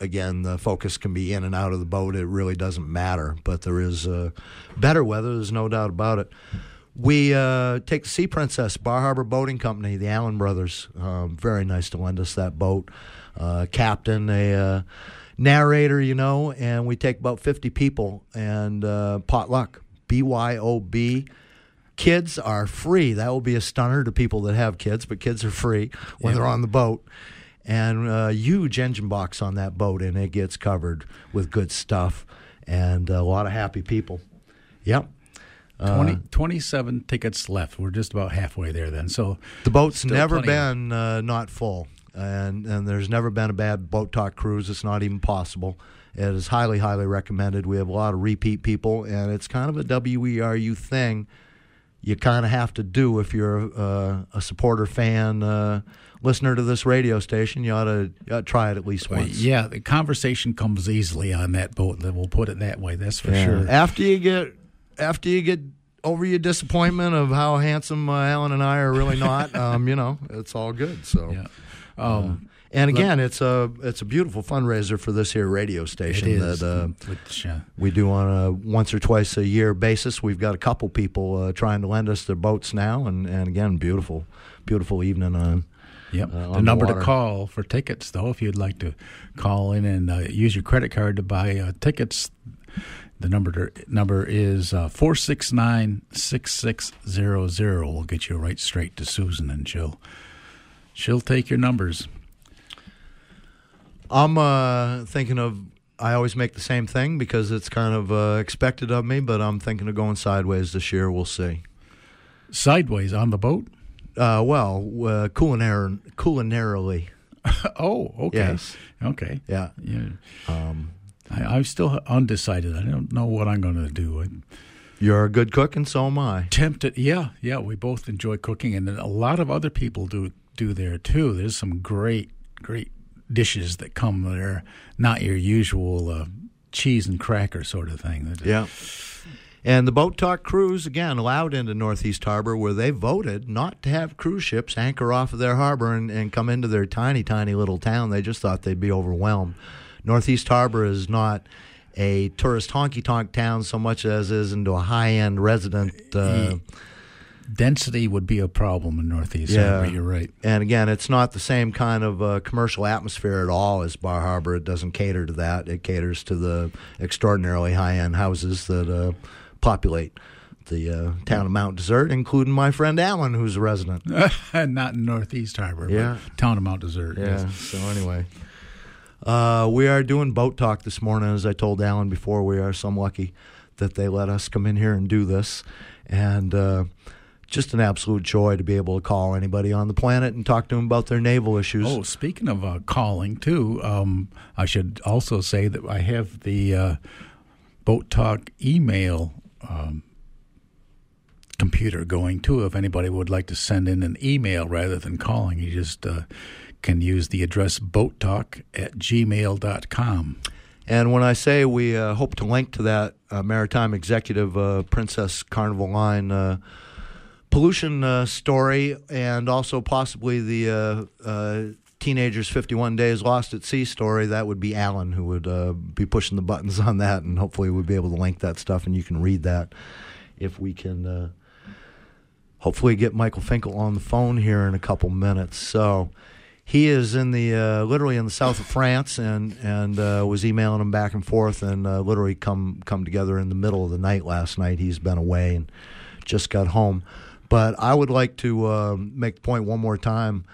again, the focus can be in and out of the boat. It really doesn't matter. But there is uh, better weather. There's no doubt about it. We uh, take the Sea Princess Bar Harbor Boating Company, the Allen brothers. Um, very nice to lend us that boat. Uh, captain, a uh, narrator, you know, and we take about 50 people and uh, potluck. BYOB. Kids are free. That will be a stunner to people that have kids, but kids are free when they're on the boat. And a huge engine box on that boat, and it gets covered with good stuff and a lot of happy people. Yep. Uh, 27 tickets left. We're just about halfway there then. So The boat's never been uh, not full, and and there's never been a bad boat talk cruise. It's not even possible. It is highly, highly recommended. We have a lot of repeat people, and it's kind of a WERU thing. You kind of have to do if you're uh, a supporter, fan, uh, listener to this radio station. You ought to, you ought to try it at least Well, once. yeah, the conversation comes easily on that boat. We'll put it that way. That's for Yeah. sure. After you get after you get over your disappointment of how handsome uh, Alan and I are really not, um, you know, it's all good. So. Yeah. Um, And again, it's a it's a beautiful fundraiser for this here radio station is. that uh, which, uh, we do on a once or twice a year basis. We've got a couple people uh, trying to lend us their boats now, and, and again, beautiful, beautiful evening on. Yep. uh, the number water. to call for tickets, though, if you'd like to call in and uh, use your credit card to buy uh, tickets, the number to, number is uh, four six nine six six zero zero. We'll get you right straight to Susan, and she'll she'll take your numbers. I'm uh, thinking of. I always make the same thing because it's kind of uh, expected of me, but I'm thinking of going sideways this year. We'll see. Sideways on the boat. Uh, well, uh, culinar- culinarily, oh, okay. Yes. Okay. yeah. Yeah. Um, I, I'm still undecided. I don't know what I'm going to do. I'm you're a good cook, and so am I. tempted. Yeah, yeah. We both enjoy cooking, and a lot of other people do do there too. There's some great, great dishes that come there, not your usual uh, cheese and cracker sort of thing. Yeah. And the Boat Talk cruise, again, allowed into Northeast Harbor, where they voted not to have cruise ships anchor off of their harbor and, and come into their tiny, tiny little town. They just thought they'd be overwhelmed. Northeast Harbor is not a tourist honky tonk town so much as is into a high end resident. Uh, Density would be a problem in Northeast Yeah. Harbor. You're right. and again, it's not the same kind of uh, commercial atmosphere at all as Bar Harbor. It doesn't cater to that. It caters to the extraordinarily high end houses that uh, populate the uh, town of Mount Desert, including my friend Alan, who's a resident. not in Northeast Harbor, Yeah. but town of Mount Desert. Yeah. yes. So anyway, uh, we are doing boat talk this morning, as I told Alan before. We are some lucky that they let us come in here and do this, and uh, just an absolute joy to be able to call anybody on the planet and talk to them about their naval issues. Oh, speaking of uh, calling too, um, I should also say that I have the uh, Boat Talk email um, computer going too. If anybody would like to send in an email rather than calling, you just uh, can use the address boattalk at gmail.com. And when I say we uh, hope to link to that uh, maritime executive uh, Princess Carnival Line uh, pollution uh, story, and also possibly the teenagers 51 days lost at sea story, that would be Alan who would uh, be pushing the buttons on that, and hopefully we'll be able to link that stuff, and you can read that if we can. Uh, hopefully get Michael Finkel on the phone here in a couple minutes. So he is in the uh, literally in the south of France and and uh, was emailing him back and forth and uh, literally come come together in the middle of the night last night. He's been away and just got home. But I would like to uh, make the point one more time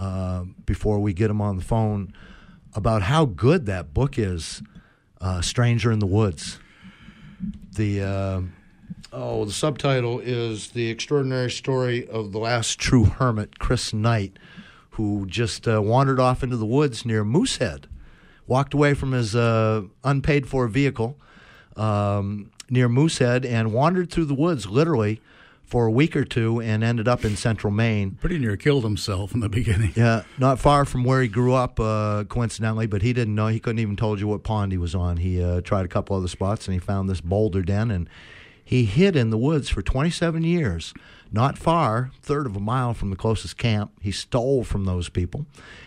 uh, before we get him on the phone about how good that book is, uh, "Stranger in the Woods." The uh, Oh, the subtitle is The Extraordinary Story of the Last True Hermit, Chris Knight, who just uh, wandered off into the woods near Moosehead, walked away from his uh, unpaid for vehicle um, near Moosehead and wandered through the woods, literally, for a week or two, and ended up in central Maine. Pretty near killed himself in the beginning. Yeah, not far from where he grew up, uh, coincidentally, but he didn't know. He couldn't even told you what pond he was on. He uh, tried a couple other spots, and he found this boulder den, and he hid in the woods for 27 years, not far, third of a mile from the closest camp. He stole from those people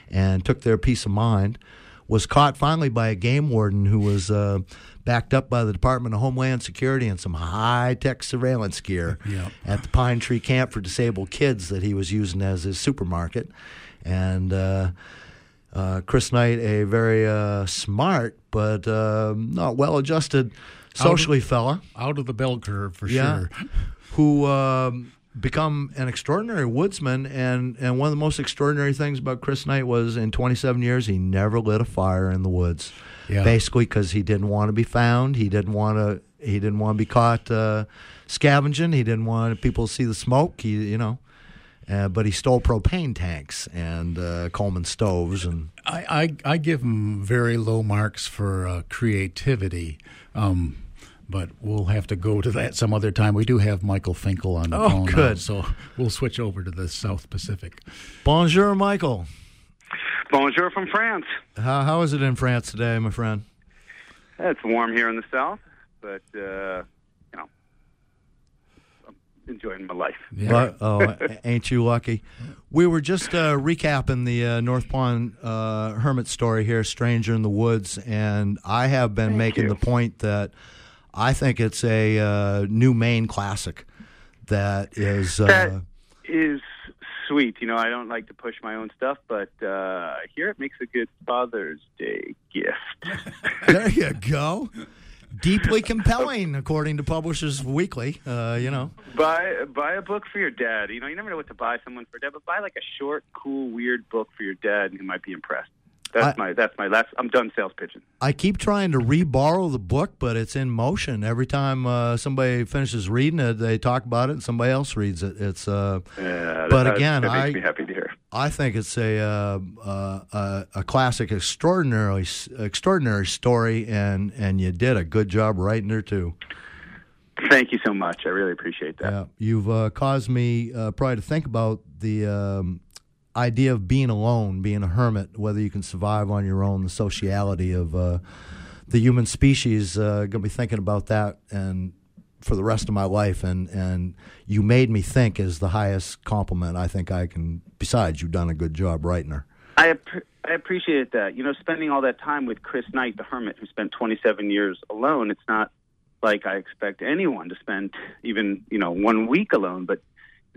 and took their peace of mind. Was caught finally by a game warden who was uh, backed up by the Department of Homeland Security and some high tech surveillance gear Yeah. at the Pine Tree Camp for Disabled Kids that he was using as his supermarket. And uh, uh, Chris Knight, a very uh, smart but uh, not well adjusted socially fella, Out of the bell curve for Yeah. sure. who um, become an extraordinary woodsman. And, and one of the most extraordinary things about Chris Knight was in 27 years, he never lit a fire in the woods. Yeah. Basically, because he didn't want to be found. He didn't want to. He didn't want to be caught uh, scavenging. He didn't want people to see the smoke. He, you know. Uh, but he stole propane tanks and uh, Coleman stoves, and I, I, I give him very low marks for uh, creativity. Um, but we'll have to go to that some other time. We do have Michael Finkel on the Oh, phone now, good. so we'll switch over to the South Pacific. Bonjour, Michael. Bonjour from France. How, how is it in France today, my friend? It's warm here in the south, but uh, you know, I'm enjoying my life. But- oh, ain't you lucky? We were just uh, recapping the uh, North Pond uh, hermit story here, "Stranger in the Woods," and I have been making you. the point that I think it's a uh, new Maine classic that is. Uh, That is sweet. You know, I don't like to push my own stuff, but uh, here it makes a good Father's Day gift. there you go. Deeply compelling, according to Publishers Weekly. Uh, you know. buy buy a book for your dad. You know, you never know what to buy someone for dad, but buy like a short, cool, weird book for your dad, and he might be impressed. That's I- my that's my that's I'm done sales pitching. I keep trying to re-borrow the book, but it's in motion. Every time uh, somebody finishes reading it, they talk about it, and somebody else reads it. It's, uh, Uh, But that, again, that I- happy to hear. I think it's a uh, uh, a, a classic, extraordinarily extraordinary story, and and you did a good job writing her too. Thank you so much. I really appreciate that. Yeah, you've uh, caused me uh, probably to think about the um, idea of being alone, being a hermit, whether you can survive on your own, the sociality of uh, the human species. Uh, Going to be thinking about that and for the rest of my life. And and you made me think is the highest compliment I think I can. Besides, you've done a good job writing her. I app- I appreciate that. You know, spending all that time with Chris Knight, the hermit, who spent 27 years alone. It's not like I expect anyone to spend even you know one week alone, but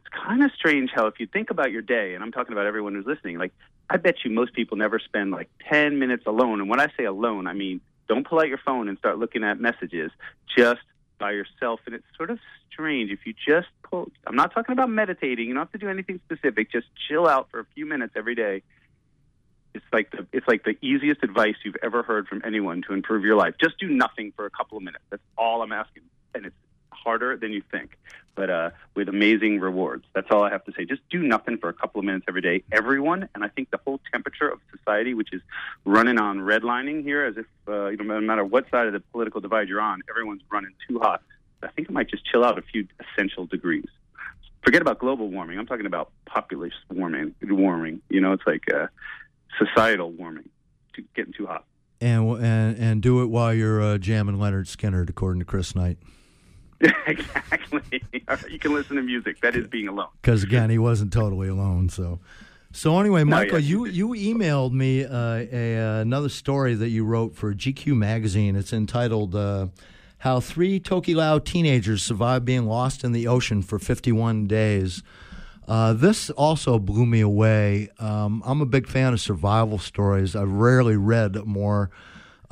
it's kind of strange how if you think about your day, and I'm talking about everyone who's listening, like I bet you most people never spend like 10 minutes alone. And when I say alone, I mean don't pull out your phone and start looking at messages. Just by yourself, and it's sort of strange if you just pull. I'm not talking about meditating. You don't have to do anything specific. Just chill out for a few minutes every day it's like the it's like the easiest advice you've ever heard from anyone to improve your life. Just do nothing for a couple of minutes. That's all I'm asking, and it's harder than you think, but uh, with amazing rewards. That's all I have to say. Just do nothing for a couple of minutes every day, everyone. And I think the whole temperature of society, which is running on redlining here, as if uh, no matter what side of the political divide you're on, everyone's running too hot. I think it might just chill out a few essential degrees. Forget about global warming. I'm talking about population warming. Warming. You know, it's like. Uh, societal warming, getting too hot. And and and do it while you're uh, jamming Lynyrd Skynyrd, according to Chris Knight. exactly. you can listen to music. That is being alone. Because again, he wasn't totally alone. So, so anyway, No, Michael, yeah. you you emailed me uh, a uh, another story that you wrote for GQ magazine. It's entitled uh, "How Three Tokelau Teenagers Survived Being Lost in the Ocean for 51 Days." Uh, this also blew me away. Um, I'm a big fan of survival stories. I've rarely read a more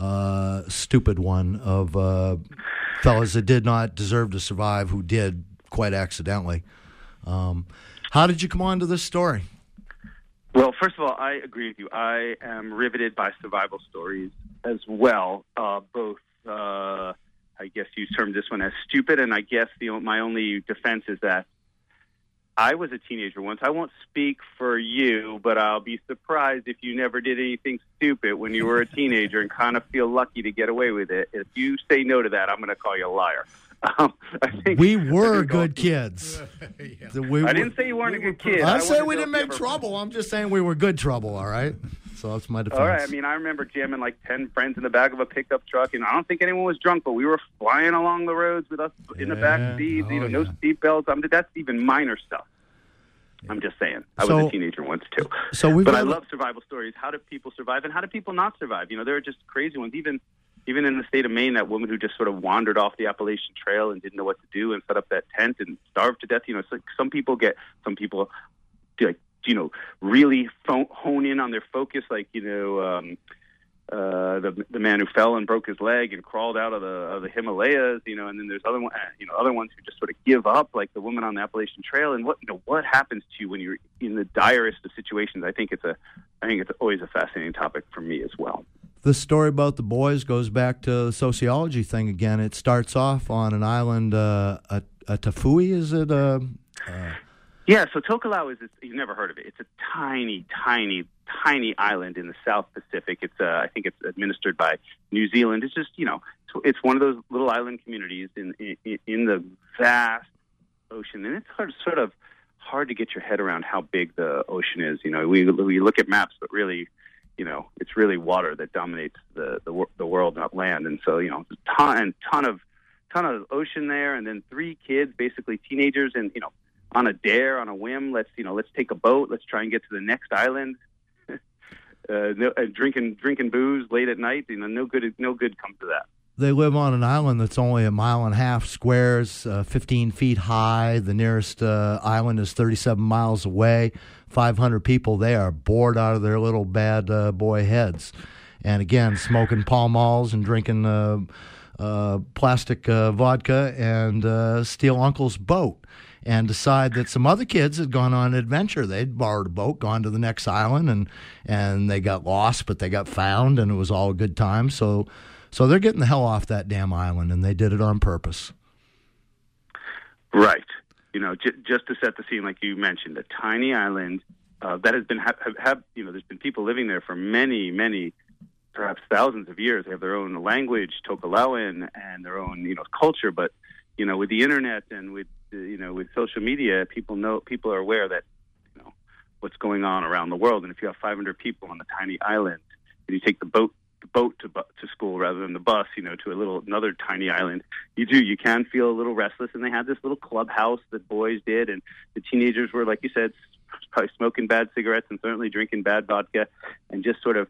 uh, stupid one of uh, fellas that did not deserve to survive who did quite accidentally. Um, how did you come on to this story? Well, first of all, I agree with you. I am riveted by survival stories as well. Uh, both, uh, I guess you termed this one as stupid, and I guess the my only defense is that I was a teenager once. I won't speak for you, but I'll be surprised if you never did anything stupid when you were a teenager and kind of feel lucky to get away with it. If you say no to that, I'm going to call you a liar. Um, I think We I were think good kids. The- we I didn't say you weren't a good kid. I I say we didn't make you ever- trouble. I'm just saying we were good trouble. All right. So that's my defense. All right. I mean, I remember jamming like ten friends in the back of a pickup truck, and I don't think anyone was drunk, but we were flying along the roads with us in the back seats. you Oh, know, no yeah. seatbelts. I mean, that's even minor stuff. I'm just saying. I So- was a teenager once too. so we've but I love survival stories. How do people survive, and how do people not survive? You know, there are just crazy ones. Even even in the state of Maine, that woman who just sort of wandered off the Appalachian Trail and didn't know what to do and set up that tent and starved to death. You know, it's like some people get some people do like you know really pho- hone in on their focus, like you know. Um, uh, the the man who fell and broke his leg and crawled out of the of the Himalayas, you know, and then there's other one, uh, you know other ones who just sort of give up, like the woman on the Appalachian Trail. And what you know what happens to you when you're in the direst of situations? I think it's a I think it's always a fascinating topic for me as well. The story about the boys goes back to the sociology thing again. It starts off on an island, uh, a, Atafu, is it? Uh, Yeah, so Tokelau is, you've never heard of it. It's a tiny, tiny, tiny island in the South Pacific. It's, uh, I think it's administered by New Zealand. It's just, you know, it's, one of those little island communities in, in, in the vast ocean. And it's hard, sort of hard to get your head around how big the ocean is. You know, we, we look at maps, but really, you know, it's really water that dominates the, the, the world, not land. And so, you know, a ton, ton of, ton of ocean there. And then three kids, basically teenagers and, you know, on a dare, on a whim. Let's you know, let's take a boat. Let's try and get to the next island. uh, no, uh, drinking drinking booze late at night. You know, no good no good comes to that. they live on an island that's only a mile and a half squares, uh, 15 feet high. The nearest uh, island is 37 miles away. 500 people. They are bored out of their little bad uh, boy heads. And again, smoking Pall Malls and drinking uh, uh, plastic uh, vodka and uh, steal Uncle's boat. And decide that some other kids had gone on an adventure. They'd borrowed a boat, gone to the next island, and and they got lost, but they got found, and it was all a good time. So so they're getting the hell off that damn island, and they did it on purpose. Right. You know, j- just to set the scene, like you mentioned, a tiny island uh, that has been have, have, you know, there's been people living there for many, many, perhaps thousands of years. They have their own language, Tokelauan, and their own you know culture. But you know, with the internet and with you know with social media, people know people are aware that you know what's going on around the world. And if you have 500 people on the tiny island, and you take the boat the boat to bu- to school rather than the bus, you know, to a little another tiny island, you do you can feel a little restless. And they had this little clubhouse that boys did, and the teenagers were, like you said, probably smoking bad cigarettes and certainly drinking bad vodka, and just sort of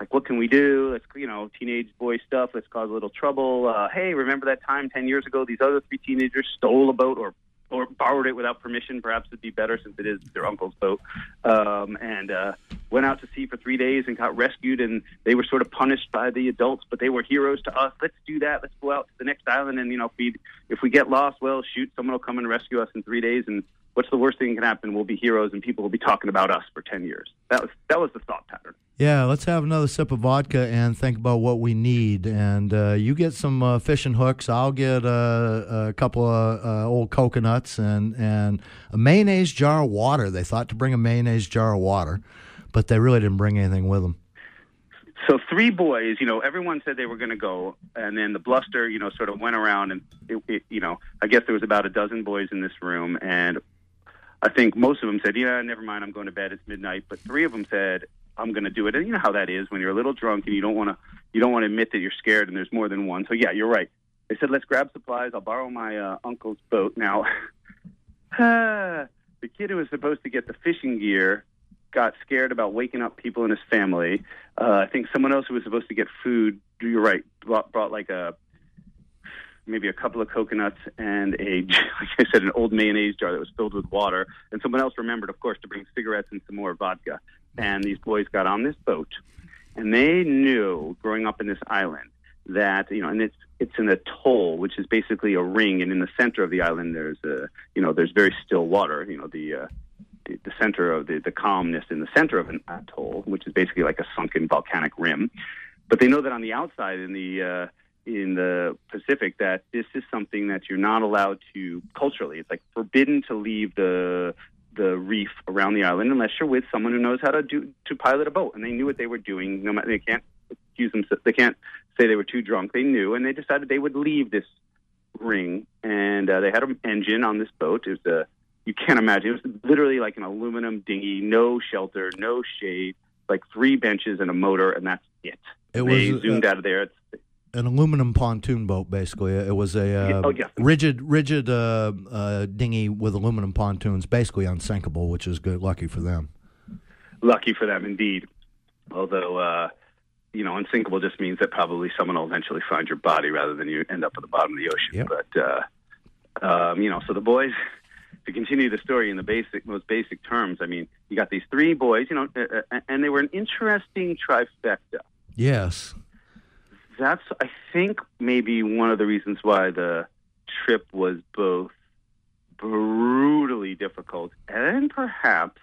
like, what can we do? Let's, you know, teenage boy stuff. Let's cause a little trouble. Uh, hey, remember that time ten years ago? These other three teenagers stole a boat or or borrowed it without permission. Perhaps it'd be better since it is their uncle's boat. Um, and uh, went out to sea for three days and got rescued. And they were sort of punished by the adults, but they were heroes to us. Let's do that. Let's go out to the next island. And you know, if we if we get lost, well, shoot, someone will come and rescue us in three days. And what's the worst thing that can happen? We'll be heroes, and people will be talking about us for ten years. That was that was the thought pattern. Yeah, let's have another sip of vodka and think about what we need. And uh, you get some uh, fishing hooks. I'll get uh, a couple of uh, old coconuts and, and a mayonnaise jar of water. They thought to bring a mayonnaise jar of water, but they really didn't bring anything with them. so three boys, you know, everyone said they were going to go, and then the bluster, you know, sort of went around, and it, it, you know, I guess there was about a dozen boys in this room, and I think most of them said, "Yeah, never mind, I'm going to bed. It's midnight." But three of them said, "I'm going to do it." And you know how that is when you're a little drunk and you don't want to, you don't want to admit that you're scared, and there's more than one. So yeah, you're right. They said, "Let's grab supplies. I'll borrow my uh, uncle's boat." Now, the kid who was supposed to get the fishing gear got scared about waking up people in his family. Uh, I think someone else who was supposed to get food, you're right, brought, brought like a maybe a couple of coconuts and a, like I said, an old mayonnaise jar that was filled with water. And someone else remembered, of course, to bring cigarettes and some more vodka. And these boys got on this boat, and they knew, growing up in this island, that you know, and it's it's an atoll, which is basically a ring, and in the center of the island, there's a you know, there's very still water. You know, the uh, the, the center of the, the calmness in the center of an atoll, which is basically like a sunken volcanic rim. But they know that on the outside, in the uh, in the Pacific that this is something that you're not allowed to culturally. It's like forbidden to leave the the reef around the island unless you're with someone who knows how to do to pilot a boat. And they knew what they were doing. No matter they can't excuse them. They can't say they were too drunk. They knew, and they decided they would leave this ring. And uh, they had an engine on this boat. It was a you can't imagine. It was literally like an aluminum dinghy, no shelter, no shade, like three benches and a motor, and that's it. It they was, zoomed uh, out of there. It's, An aluminum pontoon boat, basically. It was a uh, oh, yeah. rigid, rigid uh, uh, dinghy with aluminum pontoons, basically unsinkable, which is good. Lucky for them. lucky for them indeed. Although, uh, you know, unsinkable just means that probably someone will eventually find your body rather than you end up at the bottom of the ocean. But, uh, um, you know, so the boys, to continue the story in the basic, most basic terms, I mean, you got these three boys, you know, uh, uh, and they were an interesting trifecta. Yes. That's, I think, maybe one of the reasons why the trip was both brutally difficult and perhaps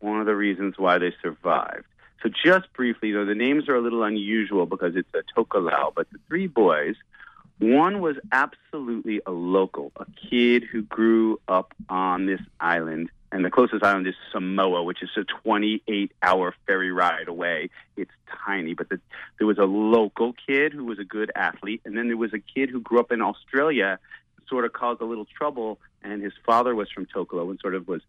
one of the reasons why they survived. So, just briefly, know, the names are a little unusual because it's a Tokelau, but the three boys, one was absolutely a local, a kid who grew up on this island. And the closest island is Samoa, which is a 28 hour ferry ride away. It's tiny, but the, there was a local kid who was a good athlete. And then there was a kid who grew up in Australia, sort of caused a little trouble. And his father was from Tokelau and sort of was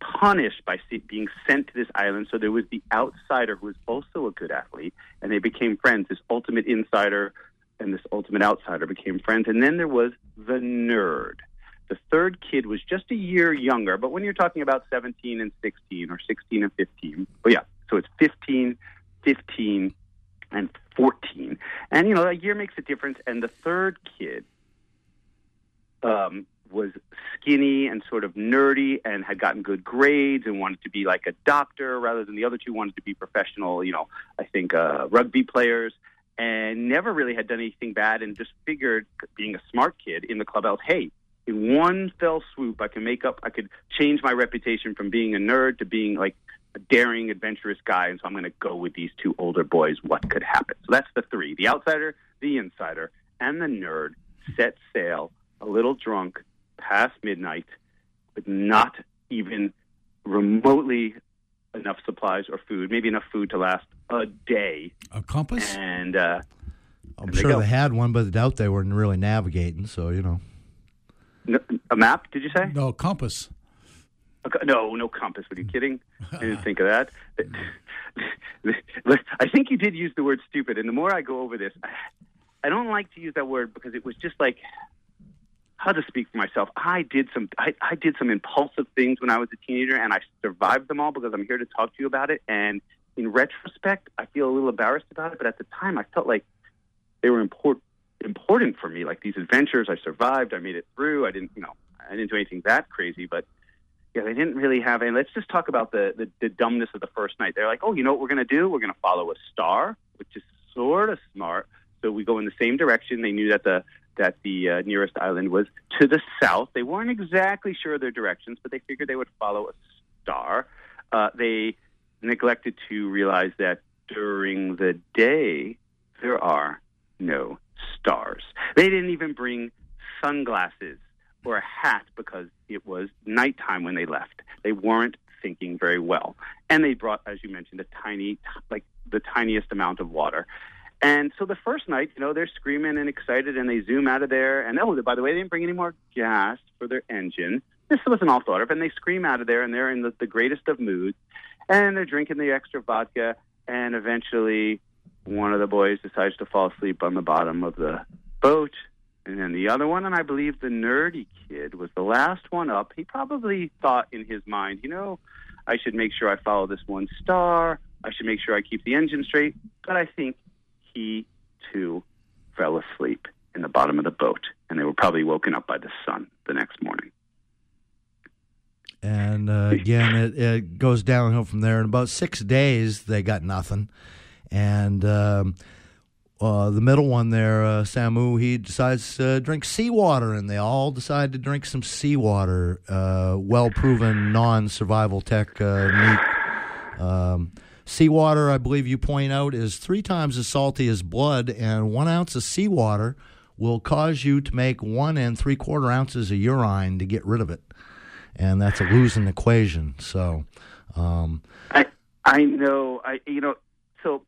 punished by being sent to this island. So there was the outsider who was also a good athlete, and they became friends. This ultimate insider and this ultimate outsider became friends. And then there was the nerd. The third kid was just a year younger, but when you're talking about 17 and 16 or 16 and 15, oh yeah, so it's 15, 15, and 14. And, you know, a year makes a difference. And the third kid um, was skinny and sort of nerdy and had gotten good grades and wanted to be like a doctor rather than the other two wanted to be professional, you know, I think uh, rugby players and never really had done anything bad and just figured, being a smart kid in the clubhouse, hey, in one fell swoop, I can make up, I could change my reputation from being a nerd to being like a daring, adventurous guy. And so I'm going to go with these two older boys. What could happen? So that's the three the outsider, the insider, and the nerd set sail a little drunk past midnight with not even remotely enough supplies or food, maybe enough food to last a day. A compass? And uh, I'm There they sure go. they had one, but I doubt they were really navigating. So you know, n- a map, did you say? No, compass. No, no compass. Are you kidding? I didn't think of that. I think you did use the word stupid, and the more I go over this, I don't like to use that word because it was just like how to speak for myself. I did some I, I did some impulsive things when I was a teenager, and I survived them all because I'm here to talk to you about it. And in retrospect, I feel a little embarrassed about it, but at the time, I felt like they were important important for me. Like these adventures, I survived. I made it through. I didn't, you know, I didn't do anything that crazy, but yeah, they didn't really have. And let's just talk about the, the the dumbness of the first night. They're like, oh, you know what we're going to do? We're going to follow a star, which is sort of smart. So we go in the same direction. They knew that the that the uh, nearest island was to the south. They weren't exactly sure of their directions, but they figured they would follow a star. Uh, they neglected to realize that during the day there are no stars. They didn't even bring sunglasses or a hat because it was nighttime when they left. They weren't thinking very well. And they brought, as you mentioned, a tiny, like the tiniest amount of water. And so the first night, you know, they're screaming and excited and they zoom out of there. And oh, by the way, they didn't bring any more gas for their engine. This wasn't all thought of. And they scream out of there and they're in the, the greatest of moods. And they're drinking the extra vodka. And eventually, one of the boys decides to fall asleep on the bottom of the boat. And then the other one, and I believe the nerdy kid, was the last one up. He probably thought in his mind, you know, I should make sure I follow this one star. I should make sure I keep the engine straight. But I think he too fell asleep in the bottom of the boat, and they were probably woken up by the sun the next morning. and uh, again, it, it goes downhill from there. In about six days, they got nothing, and. Um, uh, the middle one there, uh, Samu, he decides to drink seawater, and they all decide to drink some seawater. Uh, well proven, non survival tech uh. Um, seawater, I believe you point out, is three times as salty as blood, and one ounce of seawater will cause you to make one and three quarter ounces of urine to get rid of it, and that's a losing equation. So, um, I I know. I you know. So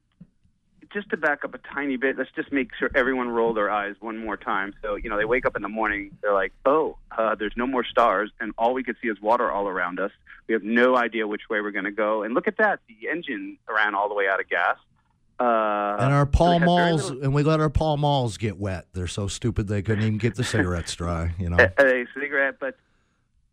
just to back up a tiny bit, let's just make sure everyone roll their eyes one more time. So you know, they wake up in the morning, they're like, "Oh, uh, there's no more stars, and all we could see is water all around us. We have no idea which way we're going to go. And look at that, the engine ran all the way out of gas." Uh, and our so Paul we Malls, and we let our Pall Malls get wet. They're so stupid they couldn't even get the cigarettes dry. You know. a, a cigarette, but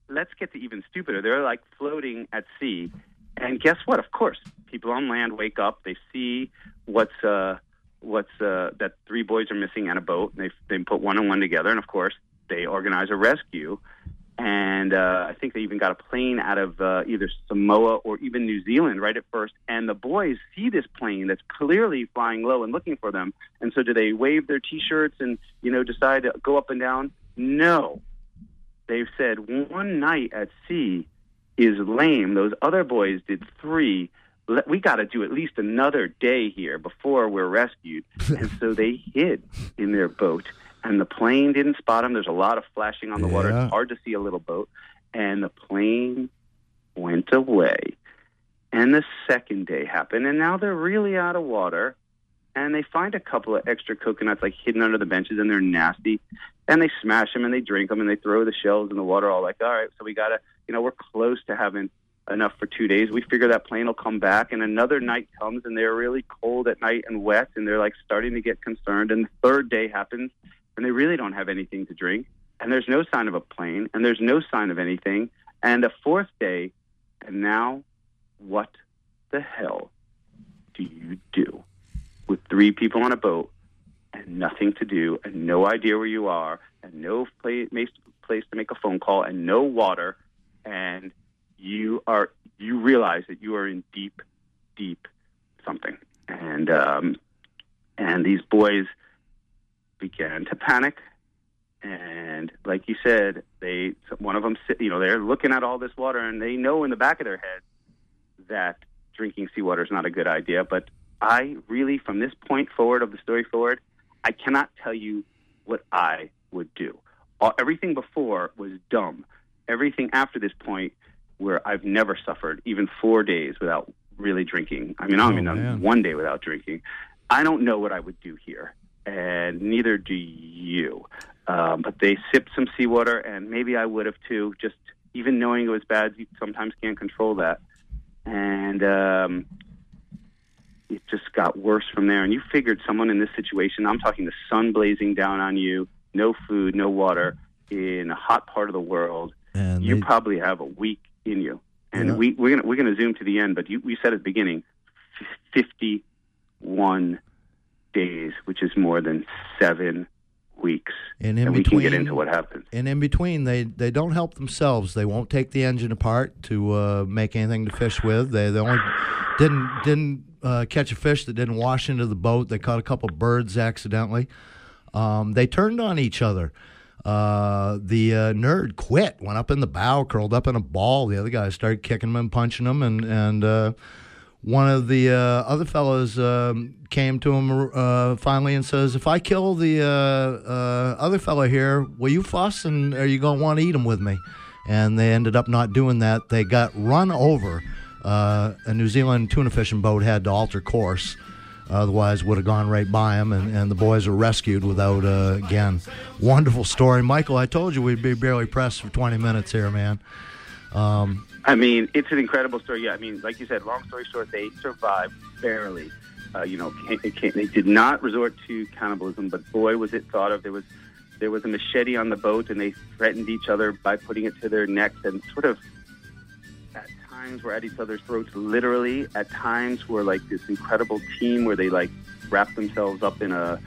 let's get to even stupider. They're like floating at sea, and guess what? Of course, people on land wake up. They see what's uh, what's uh, that three boys are missing on a boat, and they they put one and one together, and of course they organize a rescue. And uh, I think they even got a plane out of uh, either Samoa or even New Zealand right at first. And the boys see this plane that's clearly flying low and looking for them. And so, do they wave their T-shirts and you know decide to go up and down? No, they've said one night at sea is lame. Those other boys did three. We got to do at least another day here before we're rescued. and so they hid in their boat, and the plane didn't spot them. There's a lot of flashing on the water. It's hard to see a little boat, and the plane went away. And the second day happened, and now they're really out of water. And they find a couple of extra coconuts like hidden under the benches, and they're nasty. And they smash them and they drink them and they throw the shells in the water. All like, all right, so we gotta, you know, we're close to having enough for two days. We figure that plane will come back, and another night comes, and they're really cold at night and wet, and they're like starting to get concerned. And the third day happens, and they really don't have anything to drink, and there's no sign of a plane, and there's no sign of anything. And the fourth day, and now, what the hell do you do with three people on a boat and nothing to do, and no idea where you are, and no place, place to make a phone call, and no water, and you are you realize that you are in deep, deep something, and um, and these boys began to panic, and like you said, they one of them, you know, they're looking at all this water, and they know in the back of their head that drinking seawater is not a good idea. But I really, from this point forward of the story forward, I cannot tell you what I would do. All, everything before was dumb. Everything after this point, where I've never suffered even four days without really drinking. I mean, I Oh, don't even know man. one day without drinking. I don't know what I would do here, and neither do you. Um, but they sipped some seawater, and maybe I would have too. Just even knowing it was bad, you sometimes can't control that. And um, it just got worse from there. And you figured someone in this situation, I'm talking the sun blazing down on you, no food, no water, in a hot part of the world, And you they- probably have a week in you. And Yeah. we, we're gonna we're gonna zoom to the end, but you, we said at the beginning, fifty one days, which is more than seven weeks. And in and we can get into what happens. and in between, they they don't help themselves. They won't take the engine apart to uh, make anything to fish with. They, they only didn't didn't uh, catch a fish that didn't wash into the boat. They caught a couple birds accidentally. Um, they turned on each other. Uh, the uh, nerd quit, went up in the bow, curled up in a ball. The other guy started kicking him and punching him, and and uh, one of the uh, other fellows um, came to him uh, finally and says, "If I kill the uh, other fellow here, will you fuss and are you going to want to eat him with me?" And they ended up not doing that. They got run over. Uh, a New Zealand tuna fishing boat had to alter course. Otherwise, would have gone right by him, and, and the boys were rescued without, uh, again, wonderful story. Michael, I told you we'd be barely pressed for 20 minutes here, man. Um, I mean, it's an incredible story. Yeah, I mean, like you said, long story short, they survived barely. Uh, you know, can't, they, can't, they did not resort to cannibalism, but boy, was it thought of. There was there was a machete on the boat, and they threatened each other by putting it to their necks, and sort of times were at each other's throats, literally. At times were like this incredible team where they like wrap themselves up in a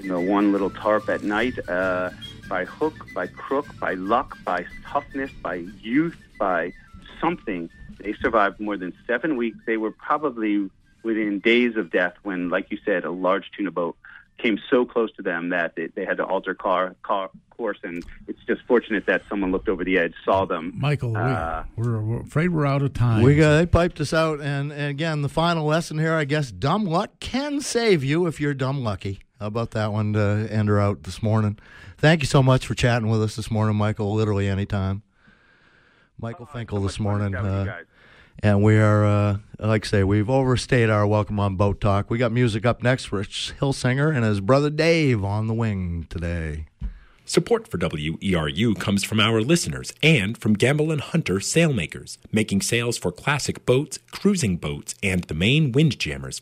you know one little tarp at night. Uh, by hook, by crook, by luck, by toughness, by youth, by something. They survived more than seven weeks. They were probably within days of death when, like you said, a large tuna boat came so close to them that they, they had to alter car, car course. And it's just fortunate that someone looked over the edge, saw them. Michael, Uh, we, we're, we're afraid we're out of time. We got they piped us out, and, and again, the final lesson here, I guess, dumb luck can save you if you're dumb lucky. How about that one to end her out this morning? Thank you so much for chatting with us this morning, Michael. Literally anytime. Michael Finkel this morning. chat you uh, guys. And we are, uh, like I say, we've overstayed our welcome on Boat Talk. We got music up next. Rich Hillsinger and his brother Dave on the wing today. Support for WERU comes from our listeners and from Gambell and Hunter Sailmakers, making sails for classic boats, cruising boats, and the main windjammers